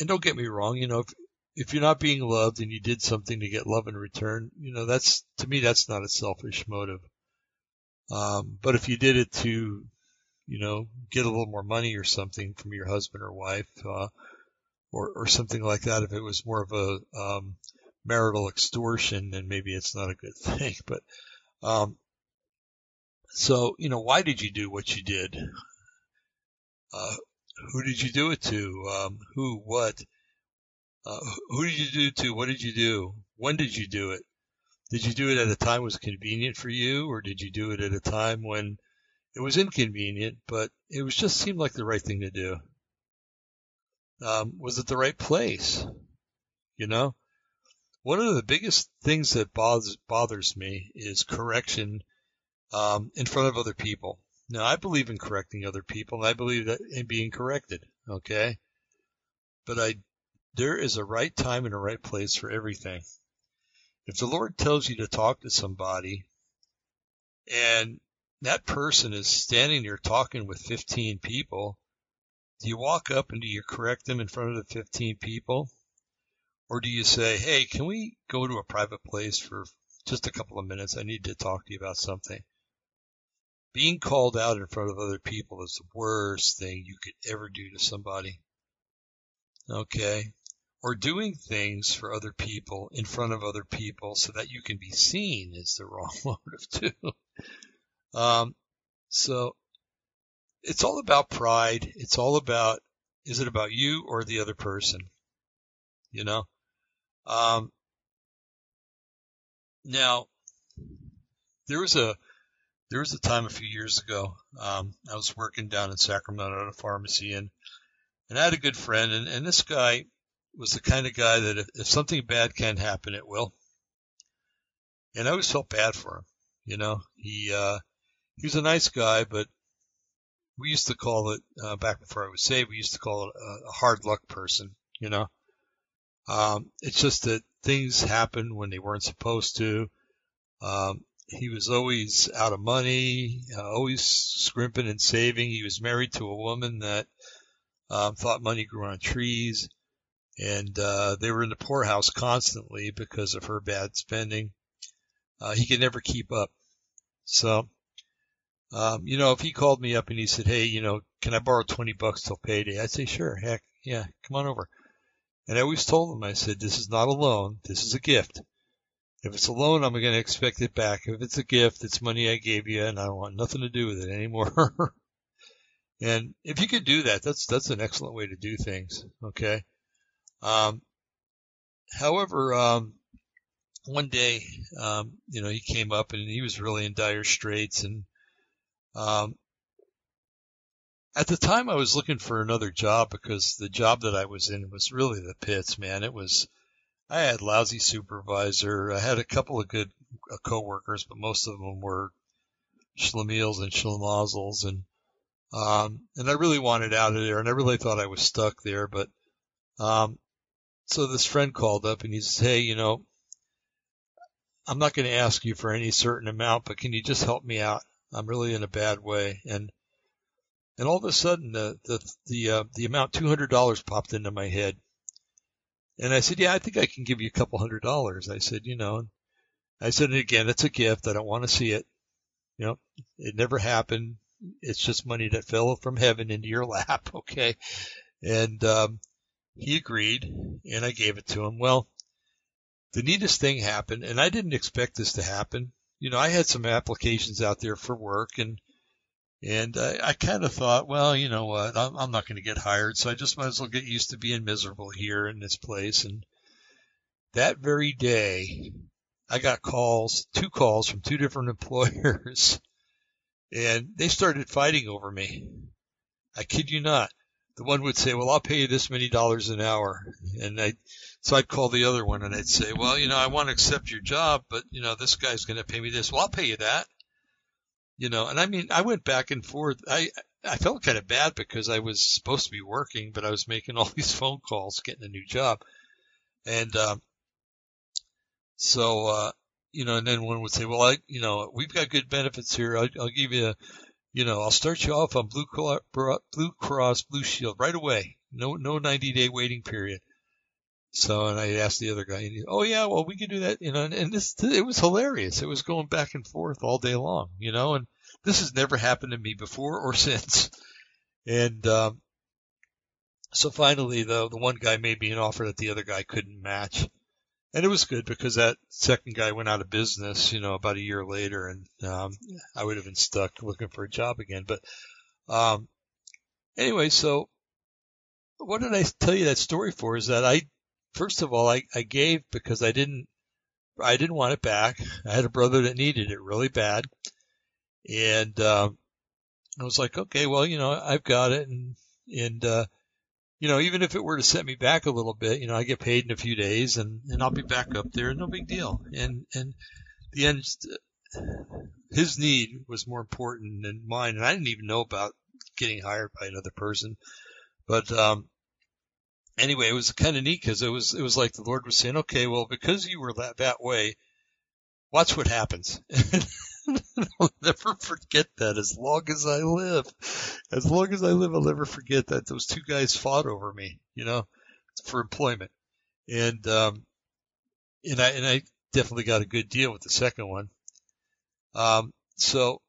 and don't get me wrong. You know, if if you're not being loved and you did something to get love in return, you know, that's to me that's not a selfish motive. Um, but if you did it to, you know, get a little more money or something from your husband or wife, uh, or, or something like that. If it was more of a um, marital extortion, then maybe it's not a good (laughs) thing. But um, so you know, why did you do what you did? Uh, who did you do it to? Um, who? What? Uh, who did you do to? What did you do? When did you do it? Did you do it at a time was convenient for you, or did you do it at a time when it was inconvenient, but it was just seemed like the right thing to do? Um, was it the right place? You know, one of the biggest things that bothers bothers me is correction um, in front of other people. Now, I believe in correcting other people, and I believe that in being corrected. Okay, but I there is a right time and a right place for everything. If the Lord tells you to talk to somebody, and that person is standing there talking with 15 people, do you walk up and do you correct them in front of the 15 people? Or do you say, hey, can we go to a private place for just a couple of minutes? I need to talk to you about something. Being called out in front of other people is the worst thing you could ever do to somebody. Okay. Or doing things for other people in front of other people so that you can be seen is the (laughs) wrong motive too. Um, so it's all about pride. It's all about, is it about you or the other person? You know? Um, now, there was a, there was a time a few years ago, um, I was working down in Sacramento at a pharmacy and, and I had a good friend and, and this guy was the kind of guy that if, if something bad can happen, it will. And I always felt bad for him. You know, he, uh, he was a nice guy, but we used to call it uh, back before I was saved. We used to call it a, a hard luck person. You know, um, it's just that things happen when they weren't supposed to. Um, he was always out of money, uh, always scrimping and saving. He was married to a woman that um, thought money grew on trees, and uh, they were in the poorhouse constantly because of her bad spending. Uh, he could never keep up. So um, you know, if he called me up and he said, "Hey, you know, can I borrow 20 bucks till payday?" I'd say, "Sure, heck, yeah, come on over." And I always told him, I said, "This is not a loan. This is a gift. If it's a loan, I'm going to expect it back. If it's a gift, it's money I gave you, and I want nothing to do with it anymore." (laughs) and if you could do that, that's that's an excellent way to do things. Okay. Um, however, um, one day, um, you know, he came up and he was really in dire straits and um, at the time, I was looking for another job because the job that I was in was really the pits, man. It was, I had lousy supervisor. I had a couple of good uh, coworkers, but most of them were schlemiels and schlemazzles and um, and I really wanted out of there and I really thought I was stuck there, but um, so this friend called up and he says, Hey, you know, I'm not going to ask you for any certain amount, but can you just help me out? I'm really in a bad way. And, and all of a sudden the, the, the, uh, the amount $200 popped into my head. And I said, yeah, I think I can give you a couple hundred dollars. I said, you know, I said, again, it's a gift. I don't want to see it. You know, it never happened. It's just money that fell from heaven into your (laughs) lap. Okay. And, um, he agreed and I gave it to him. Well, the neatest thing happened and I didn't expect this to happen. You know, I had some applications out there for work and, and I, I kind of thought, well, you know what, I'm, I'm not going to get hired. So I just might as well get used to being miserable here in this place. And that very day, I got calls, two calls from two different (laughs) employers and they started fighting over me. I kid you not the one would say, well, I'll pay you this many dollars an hour. And I, so I'd call the other one and I'd say, well, you know, I want to accept your job, but you know, this guy's going to pay me this. Well, I'll pay you that. You know, and I mean, I went back and forth. I, I felt kind of bad because I was supposed to be working, but I was making all (laughs) these phone calls, getting a new job. And, um, so, uh, you know, and then one would say, well, I, you know, we've got good benefits here. I'll, I'll give you a, you know, I'll start you off on Blue Cross, Blue Cross Blue Shield right away. No, no 90 day waiting period. So, and I asked the other guy, and he, oh yeah, well we could do that, you know, and, and this, it was hilarious. It was going back and forth all day long, you know, and this has never happened to me before or (laughs) since. And, um, so finally, though, the one guy made me an offer that the other guy couldn't match and it was good because that second guy went out of business, you know, about a year later, and um, I would have been stuck looking for a job again. But um, anyway, so what did I tell you that story for? Is that I, first of all, I, I gave because I didn't, I didn't want it back. I had a brother that needed it really bad, and um, I was like, okay, well, you know, I've got it, and and uh, you know, even if it were to set me back a little bit, you know, I get paid in a few days and, and I'll be back up there. No big deal. And, and the end, his need was more important than mine. And I didn't even know about getting hired by another person. But, um, anyway, it was kind of neat because it was, it was like the Lord was saying, okay, well, because you were that, that way, watch what happens. (laughs) I'll never forget that as long as I live. As long as I live, I'll never forget that those two guys fought over me, you know, for employment. And, um, and I, and I definitely got a good deal with the second one. Um, so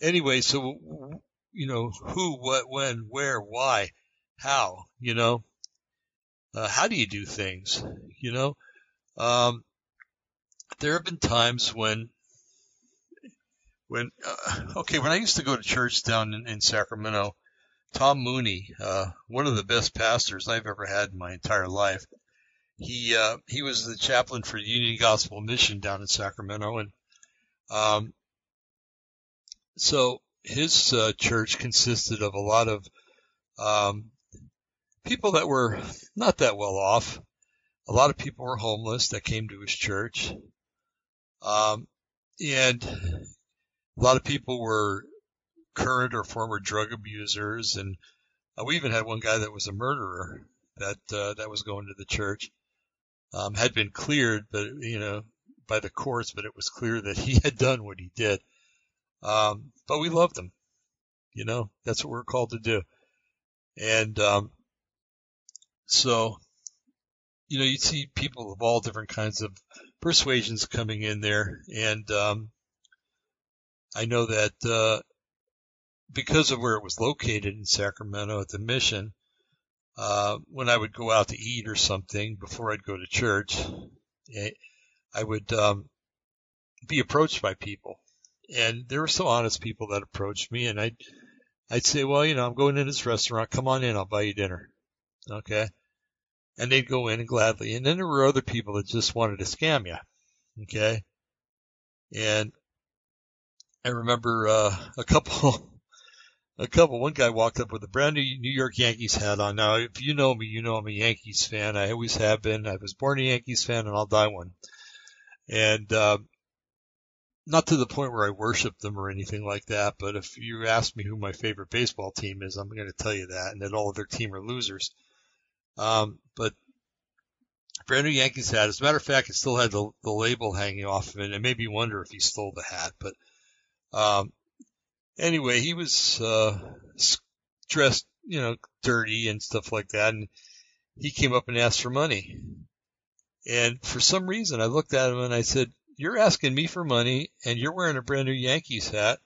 anyway, so, you know, who, what, when, where, why, how, you know, uh, how do you do things, you know? Um, there have been times when when uh, okay when I used to go to church down in, in Sacramento, Tom Mooney, uh, one of the best pastors I've ever had in my entire life, he uh, he was the chaplain for Union Gospel Mission down in Sacramento, and um, so his uh, church consisted of a lot of um, people that were not that well off. A lot of people were homeless that came to his church. Um, and a lot of people were current or former drug abusers, and uh, we even had one guy that was a murderer that uh, that was going to the church. Um, had been cleared, but you know, by the courts, but it was clear that he (laughs) had done what he did. Um, but we loved him. You know, that's what we're called to do. And um, so, you know, you see people of all different kinds of persuasions coming in there, and um, I know that uh, because of where it was located in Sacramento at the mission, uh, when I would go out to eat or something before I'd go to church, eh, I would um, be approached by people, and there were some honest people that approached me, and I'd I'd say, well, you know, I'm going in this restaurant. Come on in, I'll buy you dinner. Okay. And they'd go in and gladly. And then there were other people that just wanted to scam you. Okay. And I remember uh, a couple, (laughs) a couple. One guy walked up with a brand new New York Yankees hat on. Now, if you know me, you know I'm a Yankees fan. I always have been. I was born a Yankees fan, and I'll die one. And uh, not to the point where I worship them or anything like that, but if you ask me who my favorite baseball team is, I'm going to tell you that, and that all of their team are losers. Um, but brand new Yankees hat. As a matter of fact, it still had the, the label hanging off of it. It made me wonder if he stole the hat. But um, anyway, he was uh, dressed, you know, dirty and stuff like that, and he came up and asked for money. And for some reason, I looked at him and I said, "You're asking me for money, and you're wearing a brand new Yankees hat."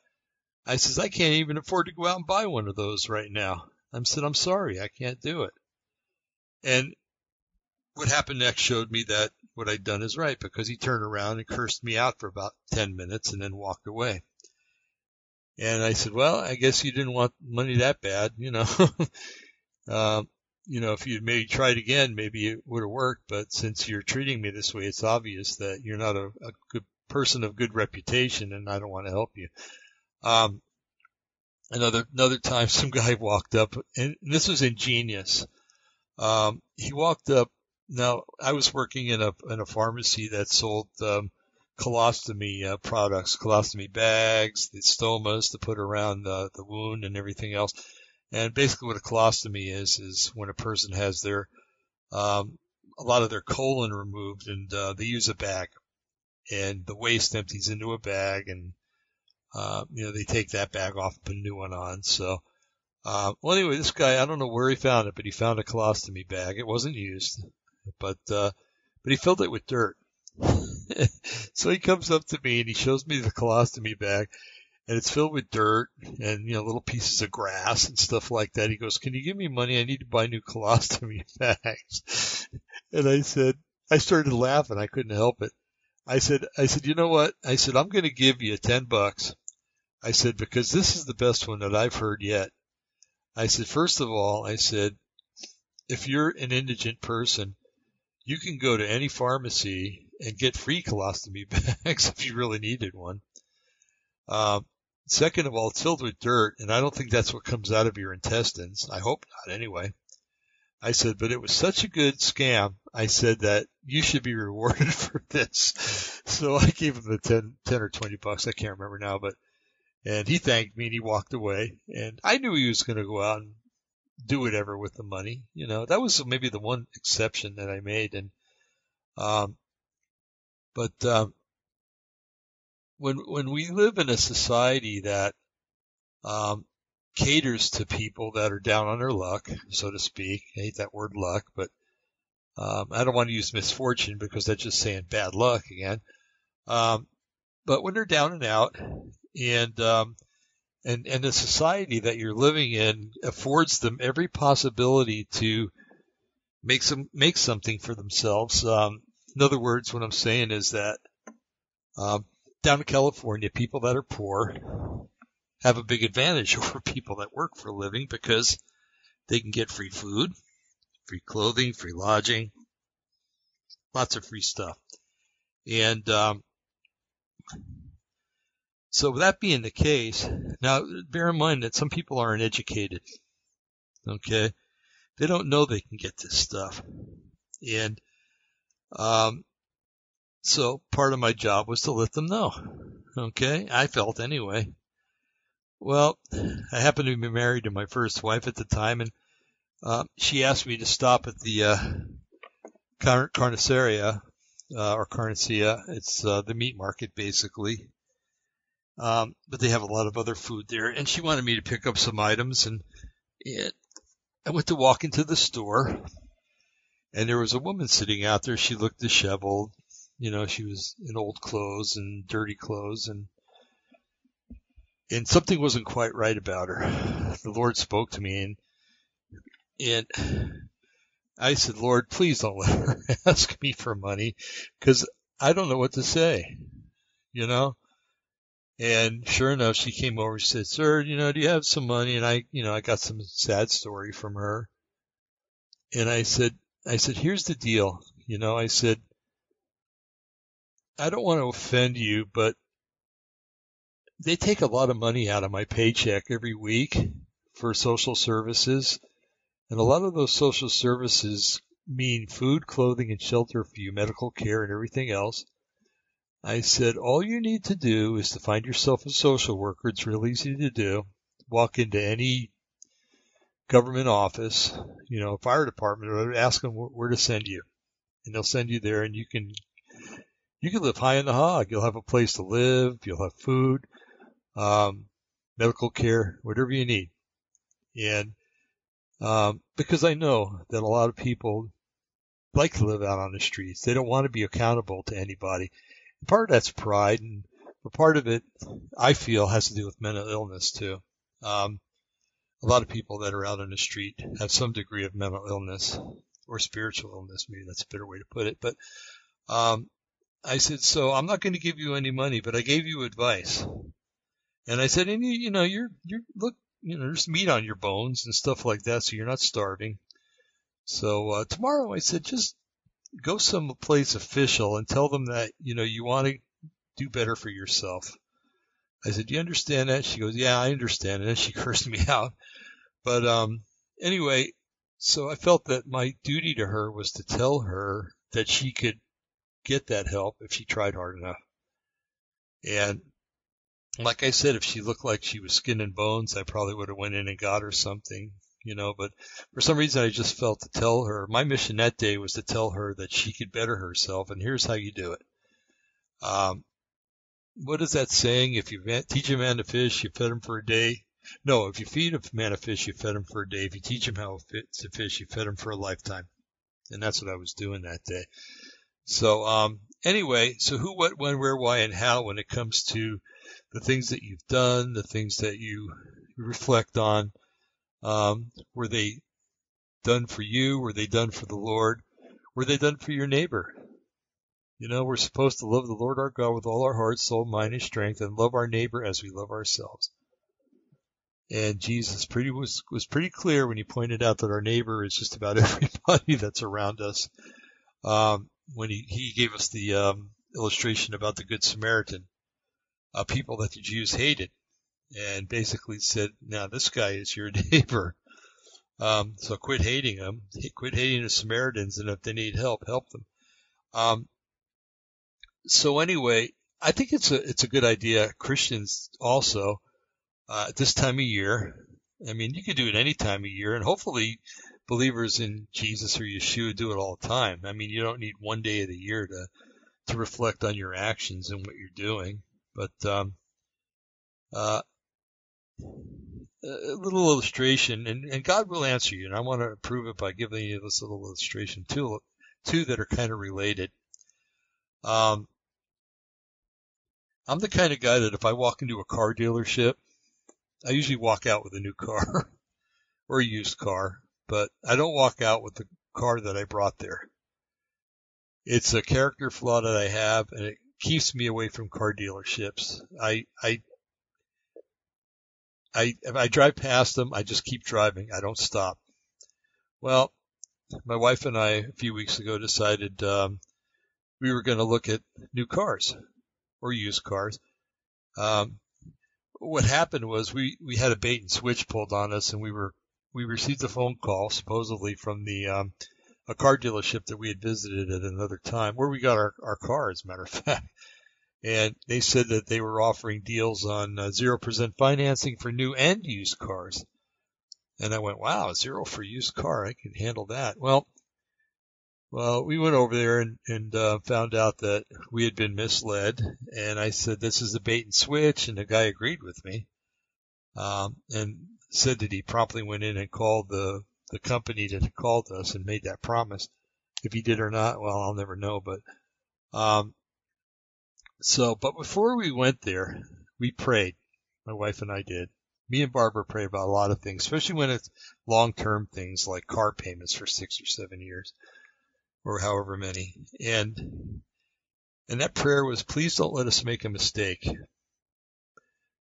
I says, "I can't even afford to go out and buy one of those right now." I said, "I'm sorry, I can't do it." And what happened next showed me that what I'd done is right because he turned around and cursed me out for about 10 minutes and then walked away. And I said, well, I guess you didn't want money that bad, you know. (laughs) um, you know, if you'd maybe tried again, maybe it would have worked. But since you're treating me this way, it's obvious that you're not a, a good person of good reputation, and I don't want to help you. Um, another another time, (laughs) some guy walked up, and this was ingenious. Um, he walked up. Now I was working in a in a pharmacy that sold um, colostomy uh, products, colostomy bags, the stomas to put around the, the wound and everything else. And basically, what a colostomy is is when a person has their um, a lot of their colon removed, and uh, they use a bag, and the waste empties into a bag, and uh, you know they take that bag off and put a new one on. So uh, well, anyway, this guy, I don't know where he found it, but he found a colostomy bag. It wasn't used, but, uh, but he filled it with dirt. (laughs) (laughs) so he comes up to me and he shows me the colostomy bag and it's filled with dirt and, you know, little pieces of grass and stuff like that. He goes, can you give me money? I need to buy new (laughs) colostomy bags. and I said, I started laughing. I couldn't help it. I said, I said, you know what? I said, I'm going to give you 10 bucks. I said, because this is the best one that I've heard yet. I said, first of all, I said, if you're an indigent person, you can go to any pharmacy and get free colostomy (laughs) bags if you really needed one. Um, second of all, it's filled with dirt, and I don't think that's what comes out of your intestines. I hope not, anyway. I said, but it was such a good scam. I said that you should be (laughs) rewarded for this. So I gave him the 10, 10 or 20 bucks. I can't remember now, but and he thanked me and he walked away. And I knew he was going to go out and do whatever with the money. You know, that was maybe the one exception that I made. And, um, but, um, when, when we live in a society that, um, caters to people that are down on their luck, so to speak. I hate that word luck, but, um, I don't want to use misfortune because that's just saying bad luck again. Um, but when they're down and out and um, and and the society that you're living in affords them every possibility to make some make something for themselves. Um, in other words, what I'm saying is that um, down in California, people that are poor have a big advantage (laughs) over people that work for a living because they can get free food, free clothing, free lodging, lots of free stuff. And um, so that being the case, now bear in mind that some people aren't educated. Okay. They don't know they can get this stuff. And, um, so part of my job was to let them know. Okay. I felt anyway. Well, I happened to be married to my first wife at the time and, uh, she asked me to stop at the, uh, carniceria, uh, or carnicia. It's, uh, the meat market basically um, but they have a lot of other food there. And she wanted me to pick up some items, and it, I went to walk into the store, and there was a woman sitting out there. She looked disheveled. You know, she was in old clothes and dirty clothes, and and something wasn't quite right about her. The Lord spoke to me, and and I said, Lord, please don't let her (laughs) ask me for money, because I don't know what to say. You know, and sure enough, she came over. She said, "Sir, you know, do you have some money?" And I, you know, I got some sad story from her. And I said, I said, "Here's the deal. You know, I said, I don't want to offend you, but they take a lot of money out of my paycheck every week for social services, and a lot of those social services mean food, clothing, and shelter for you, medical care, and everything else." I said, all you need to do is to find yourself a social worker. It's real easy to do. Walk into any government office, you know, fire department, or ask them where to send you, and they'll send you there, and you can you can live high in the hog. You'll have a place to live. You'll have food, um, medical care, whatever you need, and um, because I know that a lot of people like to live out on the streets. They don't want to be accountable to anybody. Part of that's pride, and but part of it, I feel, has to do with mental illness too. Um, a lot of people that are out on the street have some degree of mental illness or spiritual illness. Maybe that's a better way to put it. But um, I said, so I'm not going to give you any money, but I gave you advice. And I said, and you, you know, you're, you're, look, you know, there's meat on your bones and stuff like that, so you're not starving. So uh, tomorrow, I said, just go someplace official and tell them that you know you want to do better for yourself. I said, "Do you understand that?" She goes, "Yeah, I understand." And then she (laughs) cursed me out. But um, anyway, so I felt that my duty to her was to tell her that she could get that help if she tried hard enough. And like I said, if she looked like she was skin and bones, I probably would have went in and got her something you know, but for some reason I just felt to tell her, my mission that day was to tell her that she could better herself and here's how you do it. Um, what is that saying? If you teach a man to fish, you fed him for a day. No, if you feed a man a fish, you fed him for a day. If you teach him how to fish, you fed him for a lifetime. And that's what I was doing that day. So, um, anyway, so who, what, when, where, why, and how when it comes to the things that you've done, the things that you reflect on, um, were they done for you? Were they done for the Lord? Were they done for your neighbor? You know, we're supposed to love the Lord our God with all our heart, soul, mind, and strength, and love our neighbor as we love ourselves. And Jesus pretty was was pretty clear when he pointed out that our neighbor is just about (laughs) everybody that's around us. Um, when he, he gave us the um, illustration about the Good Samaritan, uh, people that the Jews hated and basically said, now this guy is your (laughs) neighbor. Um, so quit hating them, quit hating the Samaritans, and if they need help, help them. Um, so anyway, I think it's a it's a good idea. Christians also uh, at this time of year. I mean, you could do it any time of year, and hopefully, believers in Jesus or Yeshua do it all the time. I mean, you don't need one day of the year to to reflect on your actions and what you're doing. But um, uh, a little illustration, and, and God will answer you. And I want to prove it by giving you this little illustration, two, two that are kind of related. Um, I'm the kind of guy that if I walk into a car dealership, I usually walk out with a new car (laughs) or a used car, but I don't walk out with the car that I brought there. It's a character flaw that I have, and it keeps me away from car dealerships. I, I I if I drive past them, I just keep driving. I don't stop. Well, my wife and I a few weeks ago decided um, we were going to look at new cars or used cars. Um, what happened was we we had a bait and switch pulled on us, and we were we received a phone call supposedly from the um, a car dealership that we had visited at another time, where we got our our car, as a matter of (laughs) fact and they said that they were offering deals on uh, 0% financing for new and used cars. And I went, wow, zero for used car. I can handle that. Well, well, we went over there and, and uh, found out that we had been misled. And I said, this is a bait and switch. And the guy agreed with me. Um, and said that he promptly went in and called the, the company that had called us and made that promise. If he did or not, well, I'll never know. But, um, so, but before we went there, we prayed. My wife and I did. Me and Barbara pray about a lot of things, especially when it's long-term things like car payments for six or seven years or however many. And, and that prayer was, please don't let us make a mistake.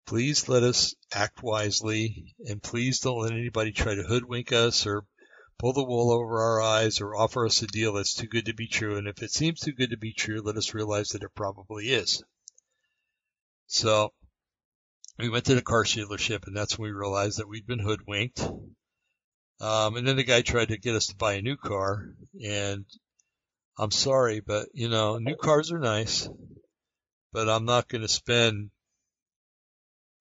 Please let us act wisely and please don't let anybody try to hoodwink us or pull the wool over our eyes or offer us a deal that's too good to be true. And if it seems too good to be true, let us realize that it probably is. So we went to the car dealership and that's when we realized that we'd been hoodwinked. Um, and then the guy tried to get us to buy a new car and I'm sorry, but you know, new cars are nice, but I'm not going to spend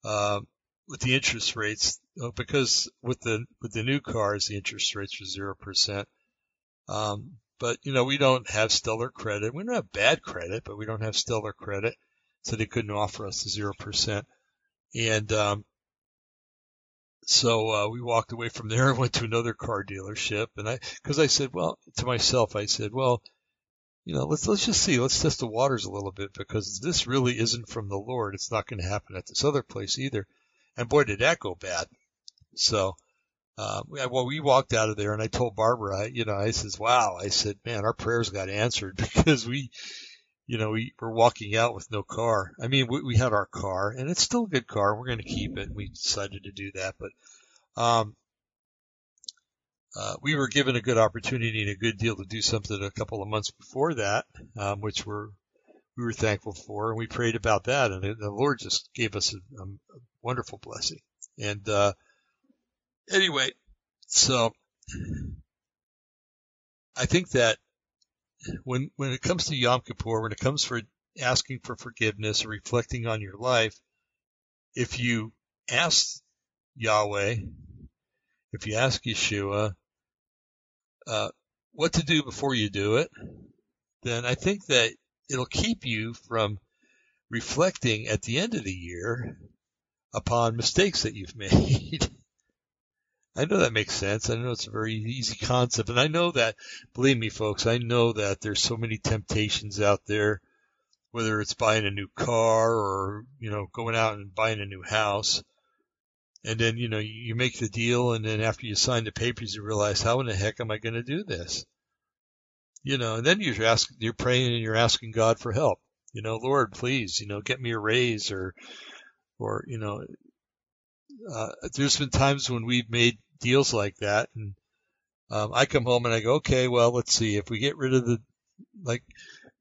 uh, with the interest rates uh, because with the with the new cars the interest rates are zero percent. Um, but you know we don't have stellar credit. We don't have bad credit, but we don't have stellar credit, so they couldn't offer us the zero percent. And um, so uh, we walked away from there and (laughs) went to another car dealership. And I, because I said, well, to myself, I said, well, you know, let's let's just see, let's test the waters a little bit because this really isn't from the Lord. It's not going to happen at this other place either. And boy, did that go bad. So, uh, well, we walked out of there, and I told Barbara, I, you know, I says, wow, I said, man, our prayers got answered (laughs) because we, you know, we were walking out with no car. I mean, we, we had our car, and it's still a good car. We're going to keep it. We decided to do that, but um, uh, we were given a good opportunity and a good deal to do something a couple of months before that, um, which we're we were thankful for, and we prayed about that, and the Lord just gave us a, a wonderful blessing. And uh, anyway, so I think that when when it comes to Yom Kippur, when it comes for asking for forgiveness or reflecting on your life, if you ask Yahweh, if you ask Yeshua uh, what to do before you do it, then I think that it'll keep you from reflecting at the end of the year upon mistakes that you've (laughs) made. I know that makes sense. I know it's a very easy concept. And I know that, believe me, folks, I know that there's so many temptations out there, whether it's buying a new car or, you know, going out and buying a new house. And then, you know, you make the deal and then after you sign the papers, you realize, how in the heck am I going to do this? You know, and then you're asking, you're praying and you're asking God for help. You know, Lord, please, you know, get me a raise or, or, you know, uh, there's been times when we've made deals like that. And um, I come home and I go, okay, well, let's see if we get rid of the like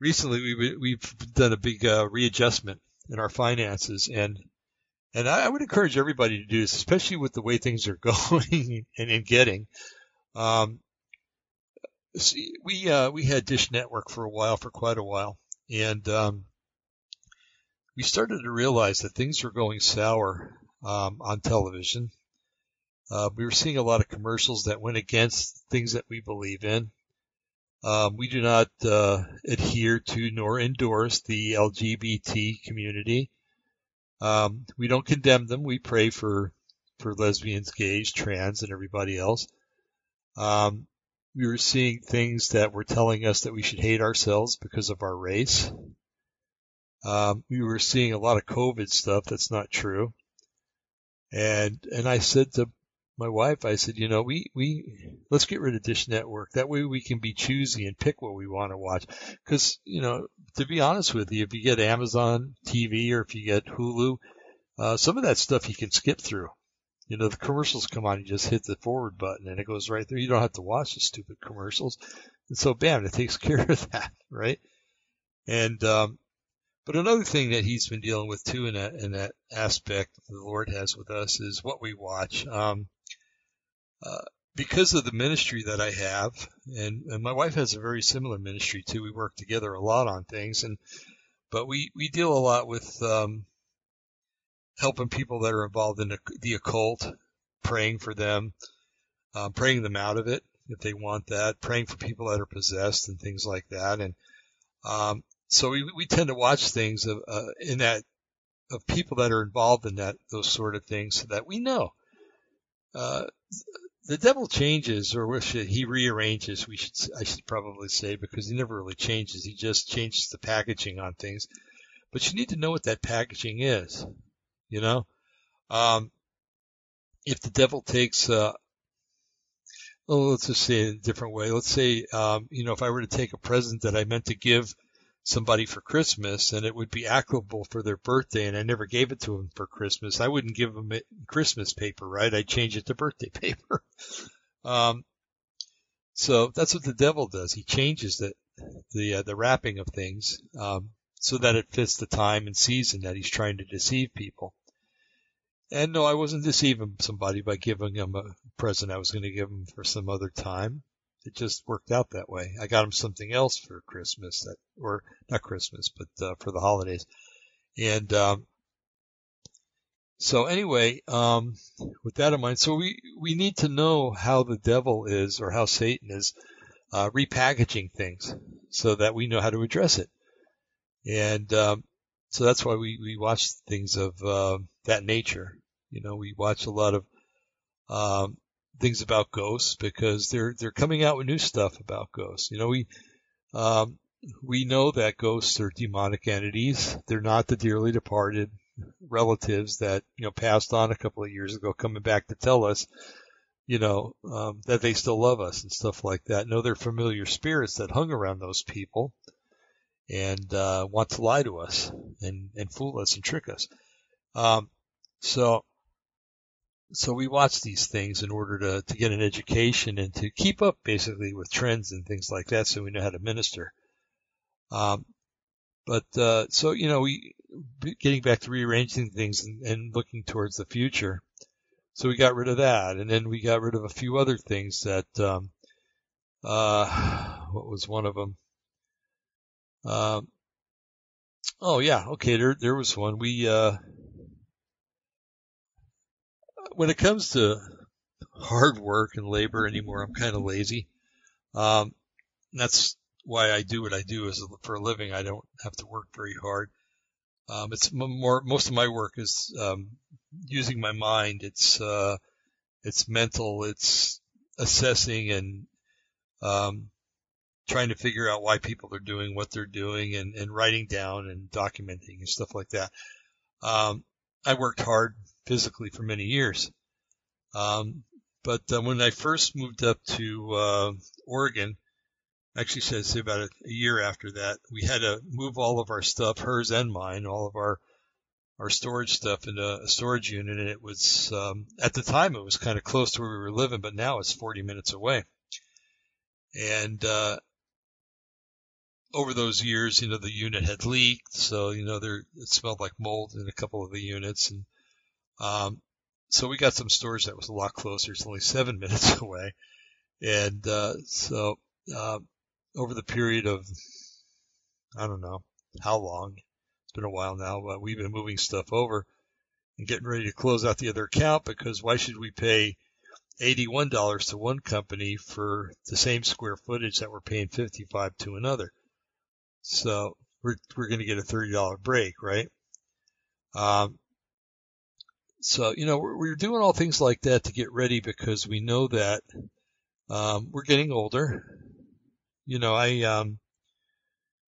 recently we we've done a big uh, readjustment in our finances and and I, I would encourage everybody to do this, especially with the way things are (laughs) going and, and getting. Um, see, we uh, we had Dish Network for a while, for quite a while, and um, we started to realize that things were going sour um, on television. Uh, we were seeing a lot of commercials that went against things that we believe in. Um, we do not uh, adhere to nor endorse the LGBT community. Um, we don't condemn them. We pray for for lesbians, gays, trans, and everybody else. Um, we were seeing things that were telling us that we should hate ourselves because of our race. Um, we were seeing a lot of COVID stuff that's not true. And and I said to my wife, I said, you know, we, we, let's get rid of Dish Network. That way we can be choosy and pick what we want to watch. Cause, you know, to be honest with you, if you get Amazon TV or if you get Hulu, uh, some of that stuff you can skip through. You know, the commercials come on, you just hit the forward button and it goes right there. You don't have to watch the stupid commercials. And so bam, it takes (laughs) care of that, right? And, um, but another thing that he's been dealing with too in that, in that aspect the Lord has with us is what we watch. Um, uh, because of the ministry that I have, and, and my wife has a very similar ministry too. We work together a lot on things, and but we we deal a lot with um, helping people that are involved in the, the occult, praying for them, um, praying them out of it if they want that, praying for people that are possessed and things like that, and um, so we we tend to watch things of, uh, in that of people that are involved in that those sort of things so that we know. Uh, the devil changes, or should, he rearranges. We should, I should probably say, because he never really changes. He just changes the packaging on things. But you need to know what that packaging is. You know, um, if the devil takes, uh, well, let's just say it a different way. Let's say, um, you know, if I were to take a present that I meant to give somebody for Christmas and it would be applicable for their birthday and I never gave it to them for Christmas, I wouldn't give them Christmas paper, right? I'd change it to birthday (laughs) paper. um, so that's what the devil does. He changes the the uh, the wrapping of things um, so that it fits the time and season that he's trying to deceive people. And no, I wasn't deceiving somebody by giving them a present I was going to give them for some other time it just worked out that way. I got him something else for Christmas that, or not Christmas, but uh, for the holidays. And um, so anyway, um, with that in mind, so we we need to know how the devil is or how Satan is uh, repackaging things so that we know how to address it. And um, so that's why we we watch things of uh, that nature. You know, we watch a lot of um, things about ghosts because they're they're coming out with new stuff about ghosts. You know, we um, we know that ghosts are demonic entities. They're not the dearly departed relatives that you know passed on a couple of years ago, coming back to tell us, you know, um, that they still love us and stuff like that. No, they're familiar spirits that hung around those people and uh, want to lie to us and and fool us and trick us. Um, so so we watch these things in order to, to get an education and to keep up basically with trends and things like that so we know how to minister. Um, but, uh, so, you know, we, getting back to rearranging things and, and looking towards the future. So we got rid of that and then we got rid of a few other things that, um, uh, (sighs) what was one of them? Um, oh yeah, okay, there, there was one. We, uh, when it comes to hard work and labor anymore, I'm kind of lazy. Um, that's why I do what I do as for a living. I don't have to work very hard. Um, it's more, most of my work is, um, using my mind. It's, uh, it's mental. It's assessing and, um, trying to figure out why people are doing what they're doing and, and writing down and documenting and stuff like that. Um, I worked hard physically for many years. Um, but uh, when I first moved up to uh, Oregon, actually said say about a, a, year after that, we had to move all of our stuff, hers and mine, all of our our storage stuff into a storage unit, and it was um, at the time it was kind of close to where we were living, but now it's 40 minutes away. And uh, over those years, you know, the unit had leaked, so you know there it smelled like mold in a couple of the units, and um, so we got some storage that was a lot closer. It's only seven (laughs) minutes away. And, uh, so, uh, over the period of, I don't know how long, it's been a while now, but we've been moving stuff over and getting ready to close out the other account because why should we pay $81 to one company for the same square footage that we're paying 55 to another? So we're, we're going to get a $30 break, right? Um, so, you know, we're, we're doing all things like that to get ready because we know that um, we're getting older. You know, I um,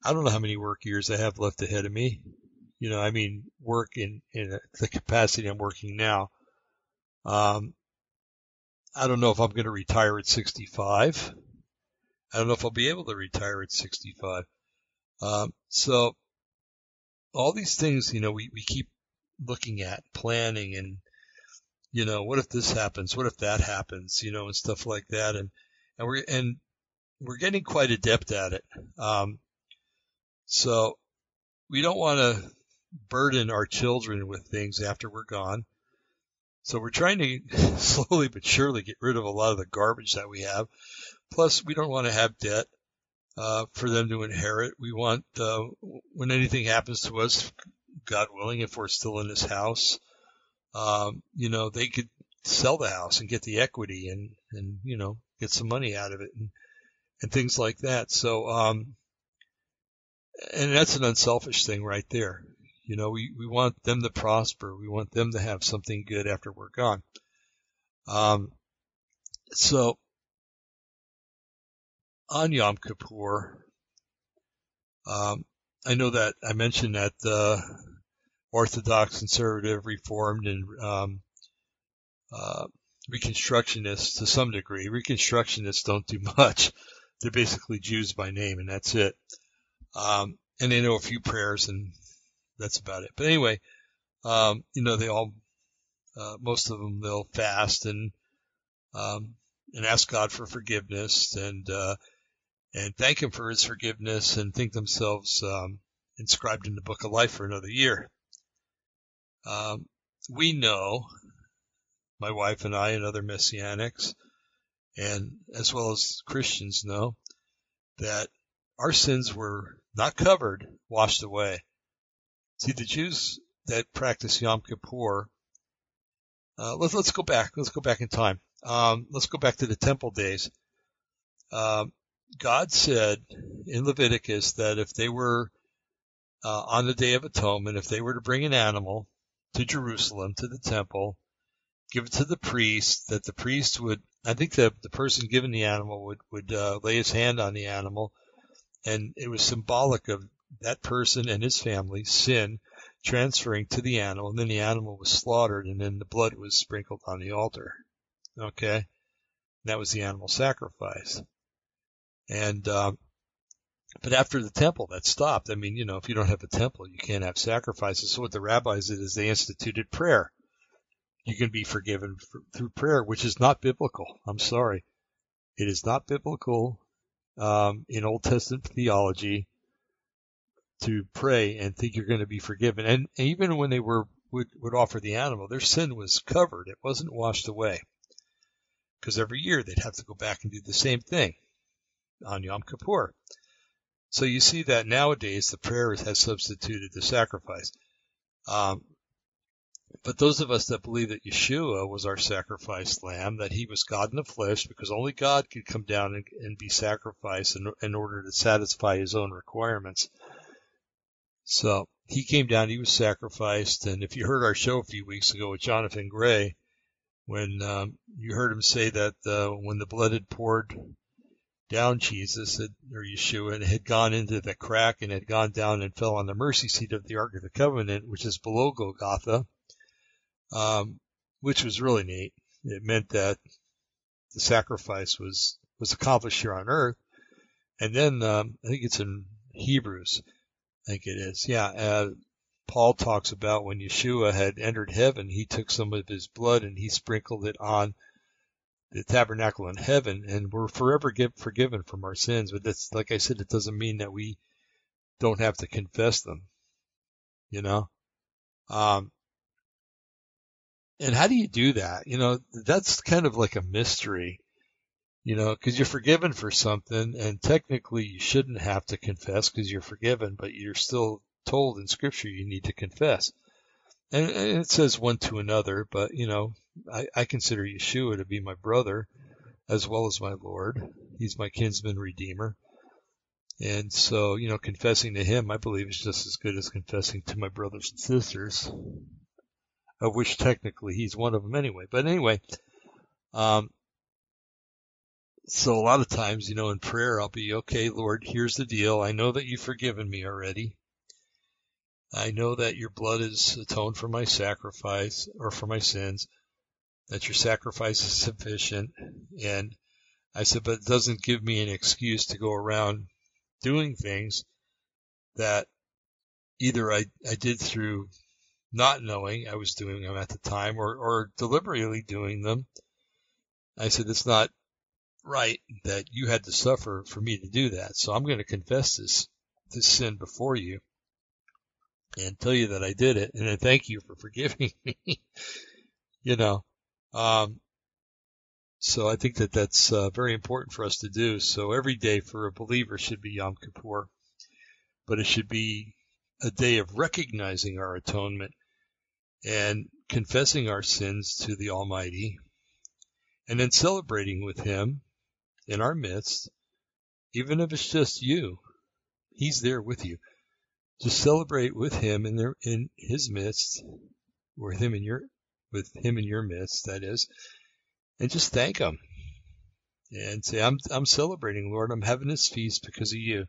I don't know how many work years I have left ahead of me. You know, I mean, work in in the capacity I'm working now. Um, I don't know if I'm going to retire at 65. I don't know if I'll be able to retire at 65. Um, so all these things, you know, we, we keep looking at planning and you know what if this happens? What if that happens? You know and stuff like that. And and we're and we're getting quite adept at it. Um so we don't want to burden our children with things after we're gone. So we're trying to (laughs) slowly but surely get rid of a lot of the garbage that we have. Plus we don't want to have debt uh, for them to inherit. We want, uh, when anything happens to us, God willing, if we're still in this house, um, you know, they could sell the house and get the equity and, and, you know, get some money out of it and, and things like that. So, um, and that's an unselfish thing right there. You know, we, we want them to prosper. We want them to have something good after we're gone. Um, so on Yom Kippur, um, I know that I mentioned that the Orthodox, conservative, Reformed, and um, uh, Reconstructionists to some degree. Reconstructionists don't do (laughs) much. They're basically Jews by name, and that's it. Um, and they know a few prayers, and that's about it. But anyway, um, you know, they all, uh, most of them, they'll fast and um, and ask God for forgiveness and uh, and thank Him for His forgiveness and think themselves um, inscribed in the Book of Life for another year. Um, we know, my wife and I and other messianics, and as well as Christians know, that our sins were not covered, washed away. See, the Jews that practice Yom Kippur, uh, let's let's go back. Let's go back in time. Um, let's go back to the temple days. Um, God said in Leviticus that if they were uh, on the Day of Atonement, if they were to bring an animal to Jerusalem to the temple, give it to the priest, that the priest would, I think the the person given the animal would would uh, lay his hand on the animal, and it was symbolic of that person and his family sin transferring to the animal, and then the animal was slaughtered, and then the blood was sprinkled on the altar. Okay, that was the animal sacrifice. And um, but after the temple, that stopped. I mean, you know, if you don't have a temple, you can't have sacrifices. So what the rabbis did is they instituted prayer. You can be forgiven for, through prayer, which is not biblical. I'm sorry, it is not biblical um, in Old Testament theology to pray and think you're going to be forgiven. And even when they were would, would offer the animal, their sin was covered. It wasn't washed away. Because every year they'd have to go back and do the same thing on Yom Kippur. So you see that nowadays the prayer has substituted the sacrifice. Um, but those of us that believe that Yeshua was our sacrificed lamb, that he was God in the flesh, because only God could come down and, and be sacrificed in, in order to satisfy his own requirements, so he came down, he was sacrificed. And if you heard our show a few weeks ago with Jonathan Gray, when um, you heard him say that uh, when the blood had poured down Jesus or Yeshua and had gone into the crack and had gone down and fell on the mercy seat of the Ark of the Covenant, which is below Golgotha, um, which was really neat. It meant that the sacrifice was was accomplished here on earth. And then um, I think it's in Hebrews I think it is. Yeah. Uh, Paul talks about when Yeshua had entered heaven, he took some of his blood and he sprinkled it on the tabernacle in heaven, and we're forever give, forgiven from our sins. But that's, like I said, it doesn't mean that we don't have to confess them. You know? Um, and how do you do that? You know, that's kind of like a mystery you know, because you're forgiven for something, and technically you shouldn't have to confess because you're forgiven, but you're still told in Scripture you need to confess. And, and it says one to another, but you know, I, I consider Yeshua to be my brother as well as my Lord. He's my kinsman redeemer. And so, you know, confessing to him, I believe, is just as good as confessing to my brothers and sisters, of which technically he's one of them anyway. But anyway, um, so a lot of times, you know, in prayer, I'll be, okay, Lord, here's the deal. I know that you've forgiven me already. I know that your blood is atoned for my sacrifice or for my sins, that your sacrifice is sufficient. And I said, but it doesn't give me an excuse to go around doing things that either I, I did through not knowing I was doing them at the time or, or deliberately doing them. I said, it's not right that you had to suffer for me to do that. So I'm going to confess this, this sin before you and tell you that I did it. And I thank you for forgiving (laughs) me. you know, um, so I think that that's uh, very important for us to do. So every day for a believer should be Yom Kippur, but it should be a day of recognizing our atonement and confessing our sins to the Almighty and then celebrating with Him in our midst, even if it's just you, He's there with you. Just celebrate with Him in their in His midst, with Him in your with Him in your midst, that is, and just thank Him and say, "I'm I'm celebrating, Lord. I'm having this feast because of you."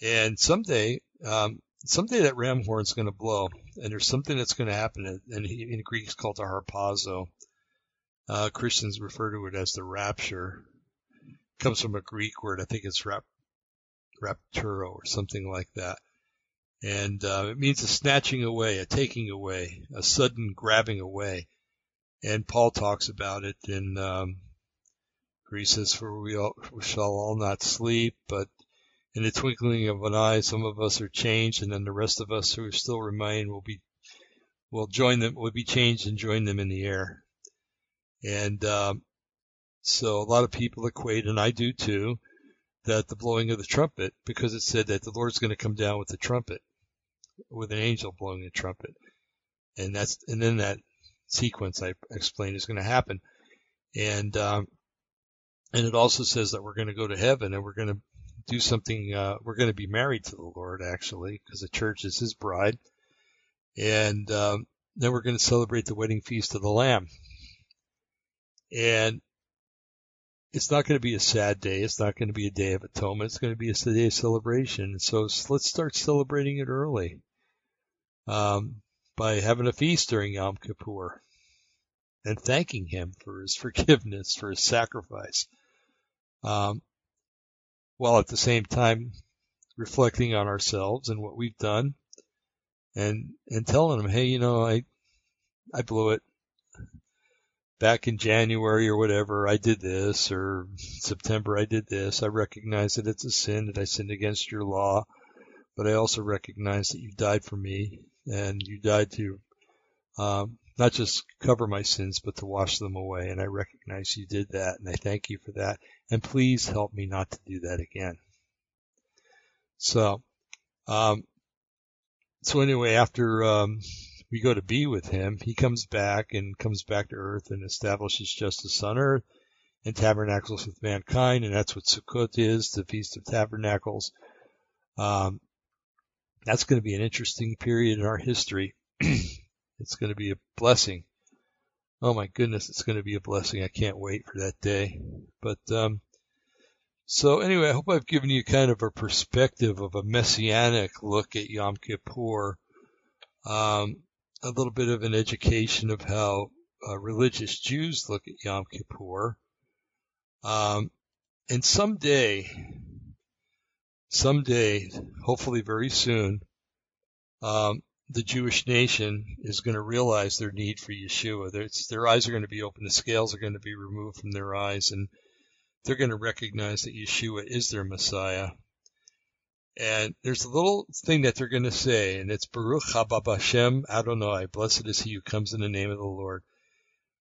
And someday, um, someday that ram horn's going to blow, and there's something that's going to happen, and in Greek it's called the harpazo. Uh, Christians refer to it as the rapture It comes from a Greek word. I think it's rap, rapturo or something like that. And uh, it means a snatching away, a taking away, a sudden grabbing away. And Paul talks about it in, um, he says, for we, all, we shall all not sleep, but in the twinkling of an eye, some of us are changed, and then the rest of us who still remain will be, will join them, will be changed and join them in the air. And, um, so a lot of people equate, and I do too, that the blowing of the trumpet, because it said that the Lord's going to come down with the trumpet. With an angel blowing a trumpet. And that's, and then that sequence I explained is going to happen. And, um, and it also says that we're going to go to heaven and we're going to do something, uh, we're going to be married to the Lord actually, because the church is his bride. And, um, then we're going to celebrate the wedding feast of the Lamb. And it's not going to be a sad day. It's not going to be a day of atonement. It's going to be a day of celebration. So let's start celebrating it early um, by having a feast during Yom Kippur and thanking Him for His (laughs) forgiveness, for His sacrifice, um, while at the same time reflecting on ourselves and what we've done, and and telling Him, hey, you know, I I blew it back in January or whatever, I did this, or September, I did this. I recognize that it's a sin, that I sinned against your law, but I also recognize that you died for me, and you died to um, not just cover my sins, but to wash them away. And I recognize you did that, and I thank you for that. And please help me not to do that again. So, um, so anyway, after um, we go to be with him, he comes back and comes back to earth and establishes justice on earth and tabernacles with mankind. And that's what Sukkot is, the Feast of Tabernacles. Um, that's going to be an interesting period in our history. (clears throat) it's going to be a blessing. Oh my goodness, it's going to be a blessing. I can't wait for that day. But, um, so anyway, I hope I've given you kind of a perspective of a messianic look at Yom Kippur. Um, a little bit of an education of how uh, religious Jews look at Yom Kippur. Um, and someday, someday, hopefully very soon, um, the Jewish nation is going to realize their need for Yeshua. Their, their eyes are going to be open, the scales are going to be removed from their eyes, and they're going to recognize that Yeshua is their Messiah. And there's a little thing that they're going to say, and it's Baruch haba b'Hashem Adonai. Blessed is he who comes in the name of the Lord.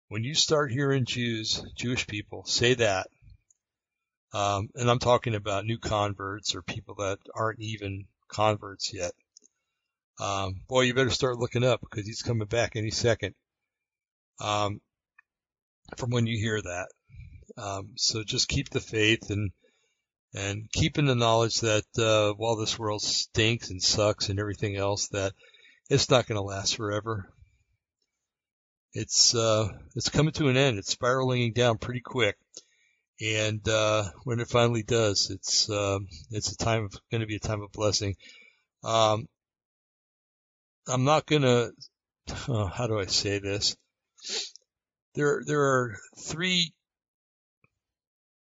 When you start hearing Jews, Jewish people, say that, um, and I'm talking about new converts or people that aren't even converts yet. Um, boy, you better start looking up because he's coming back any second. Um, from when you hear that. Um, so just keep the faith and and keep in the knowledge that uh, while this world stinks and sucks and everything else, that it's not going to last forever. It's uh, it's coming to an end. It's spiraling down pretty quick, and uh, when it finally does, it's uh, it's a time of going to be a time of blessing. Um, I'm not going to. Oh, how do I say this? There there are three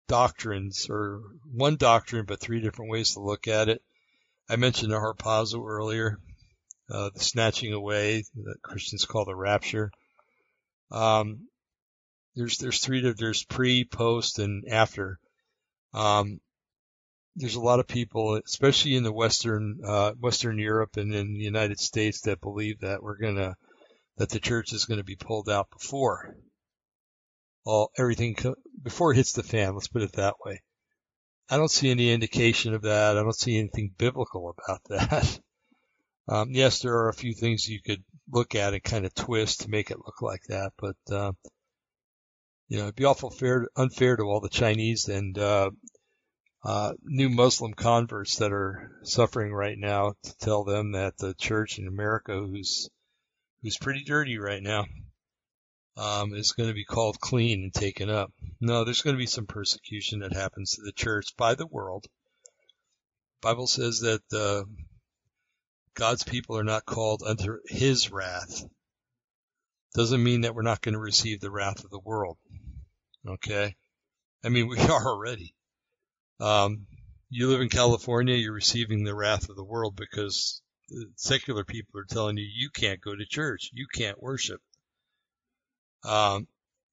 doctrines or one doctrine, but three different ways to look at it. I mentioned the harpazo earlier, uh, the snatching away that Christians call the rapture. Um, there's there's three there's pre, post, and after. Um, there's a lot of people, especially in the Western uh, Western Europe and in the United States, that believe that we're gonna that the church is going to be pulled out before all everything before it hits the fan. Let's put it that way. I don't see any indication of that. I don't see anything biblical about (laughs) that. Um, yes, there are a few things you could look at and kind of twist to make it look like that, but uh, you know, it'd be awful fair, unfair to all the Chinese and uh, uh, new Muslim converts that are suffering right now to tell them that the church in America, who's who's pretty dirty right now, um, is going to be called clean and taken up. No, there's going to be some persecution that happens to the church by the world. Bible says that uh, God's people are not called unto His wrath. Doesn't mean that we're not going to receive the wrath of the world. Okay, I mean we (laughs) are already. Um, you live in California, you're receiving the wrath of the world because the secular people are telling you you can't go to church, you can't worship. Um,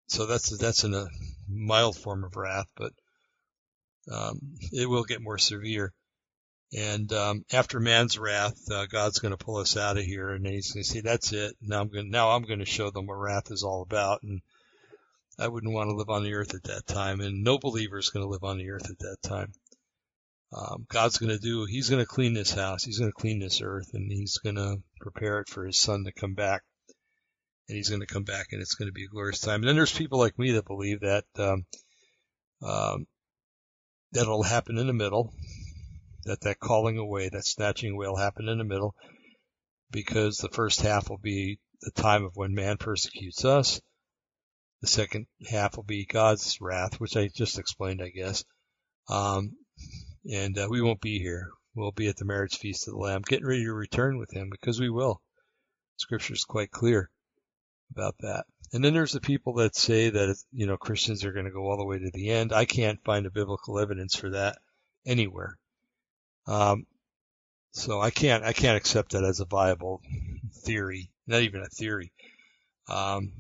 so that's that's in a mild form of wrath, but um, it will get more severe. And um, after man's wrath, uh, God's going to pull us out of here, and He's going to say, "That's it. Now I'm going. Now I'm going to show them what wrath is all about." And I wouldn't want to live on the earth at that time, and no believer is going to live on the earth at that time. um, God's going to do, he's going to clean this house. He's going to clean this earth and he's going to prepare it for his son to come back. And he's going to come back and it's going to be a glorious time. And then there's people like me that believe that, um, um, that'll happen in the middle, that that calling away, that snatching away will happen in the middle because the first half will be the time of when man persecutes us. The second half will be God's wrath, which I just explained, I guess. Um, and uh, we won't be here. We'll be at the marriage feast of the Lamb, getting ready to return with Him because we will. Scripture is quite clear about that. And then there's the people that say that you know Christians are going to go all the way to the end. I can't find a biblical evidence for that anywhere. Um, so I can't I can't accept that as a viable theory, not even a theory. Um,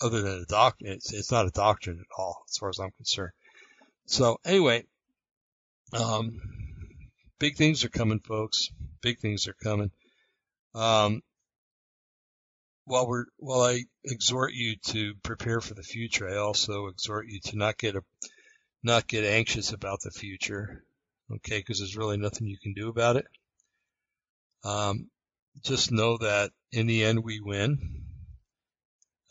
other than a doctrine, it's, it's not a doctrine at all, as far as I'm concerned. So anyway, um, big things are coming, folks. Big things are coming. Um, while we're while I exhort you to prepare for the future, I also exhort you to not get a not get anxious about the future. Okay, because there's really nothing you can do about it. Um, just know that in the end we win.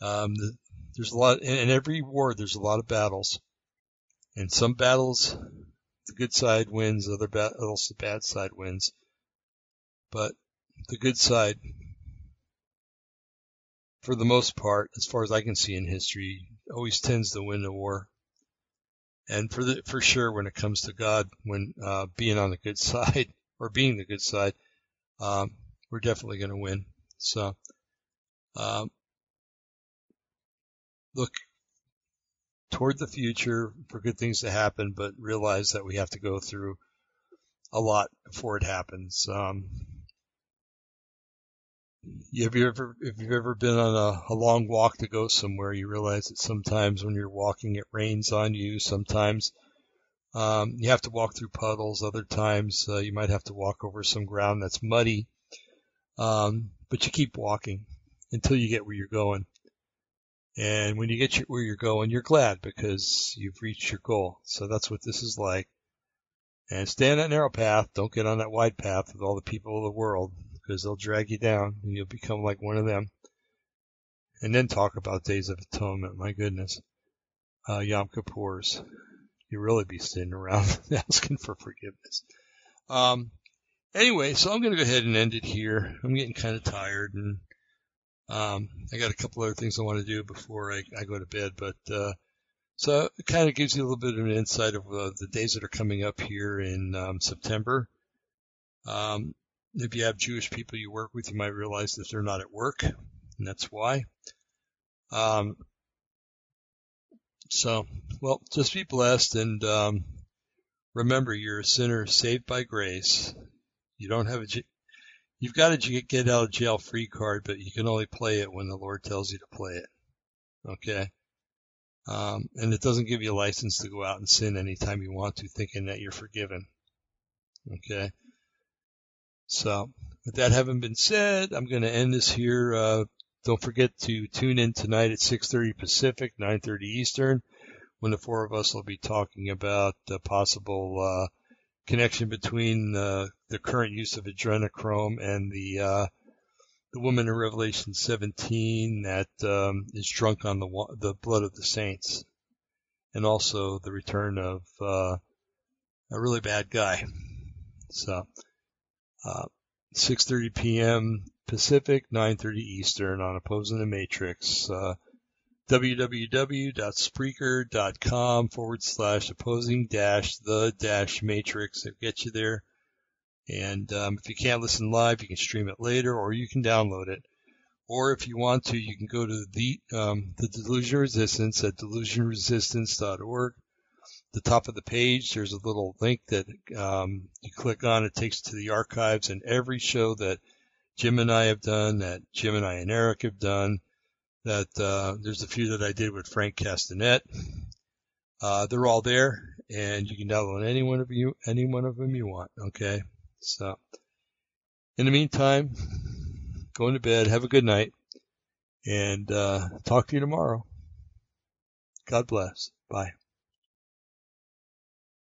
Um, the, there's a lot in, in every war. There's a lot of battles, and some battles the good side wins, other battles the bad side wins. But the good side, for the most part, as far as I can see in history, always tends to win the war. And for the for sure, when it comes to God, when uh, being on the good (laughs) side or being the good side, um, we're definitely going to win. So, um, look toward the future for good things to happen, but realize that we have to go through a lot before it happens. Um, have you ever, if you've ever been on a, a long walk to go somewhere, you realize that sometimes when you're walking, it rains on you. Sometimes um, you have to walk through puddles. Other times uh, you might have to walk over some ground that's muddy. Um, but you keep walking until you get where you're going. And when you get where you're going, you're glad because you've reached your goal. So that's what this is like. And stay on that narrow path. Don't get on that wide path with all the people of the world because they'll drag you down and you'll become like one of them. And then talk about days of atonement. My goodness. Uh, Yom Kippur's. You really be sitting around (laughs) asking for forgiveness. Um, anyway, so I'm going to go ahead and end it here. I'm getting kind of tired and um, I got a couple other things I want to do before I, I go to bed, but uh, so it kind of gives you a little bit of an insight of uh, the days that are coming up here in um, September. Um, if you have Jewish people you work with, you might realize that they're not at work, and that's why. Um, so, well, just be blessed and um, remember, you're a sinner saved by grace. You don't have a You've got a get out of jail free card, but you can only play it when the Lord tells you to play it. Okay? Um, and it doesn't give you a license to go out and sin anytime you want to, thinking that you're forgiven. Okay? So, with that having been said, I'm going to end this here. Uh, don't forget to tune in tonight at 6:30 Pacific, 9:30 Eastern, when the four of us will be talking about the possible uh, connection between uh, the current use of adrenochrome and the uh, the woman in Revelation 17 that um, is drunk on the the blood of the saints, and also the return of uh, a really bad guy. So, uh, 6:30 p.m. Pacific, 9:30 Eastern on Opposing the Matrix. Uh, www.spreaker.com forward slash opposing dash the dash matrix. It'll get you there. And um, if you can't listen live, you can stream it later or you can download it. Or if you want to, you can go to the um, the Delusion Resistance at delusionresistance.org. The top of the page, there's a little link that um, you click on. It takes to the archives and every show that Jim and I have done, that Jim and I and Eric have done, that uh, there's a few that I did with Frank Castanet. Uh, they're all there, and you can download any one of you, any one of them you want. Okay, so in the meantime, go to bed, have a good night, and uh, talk to you tomorrow. God bless. Bye.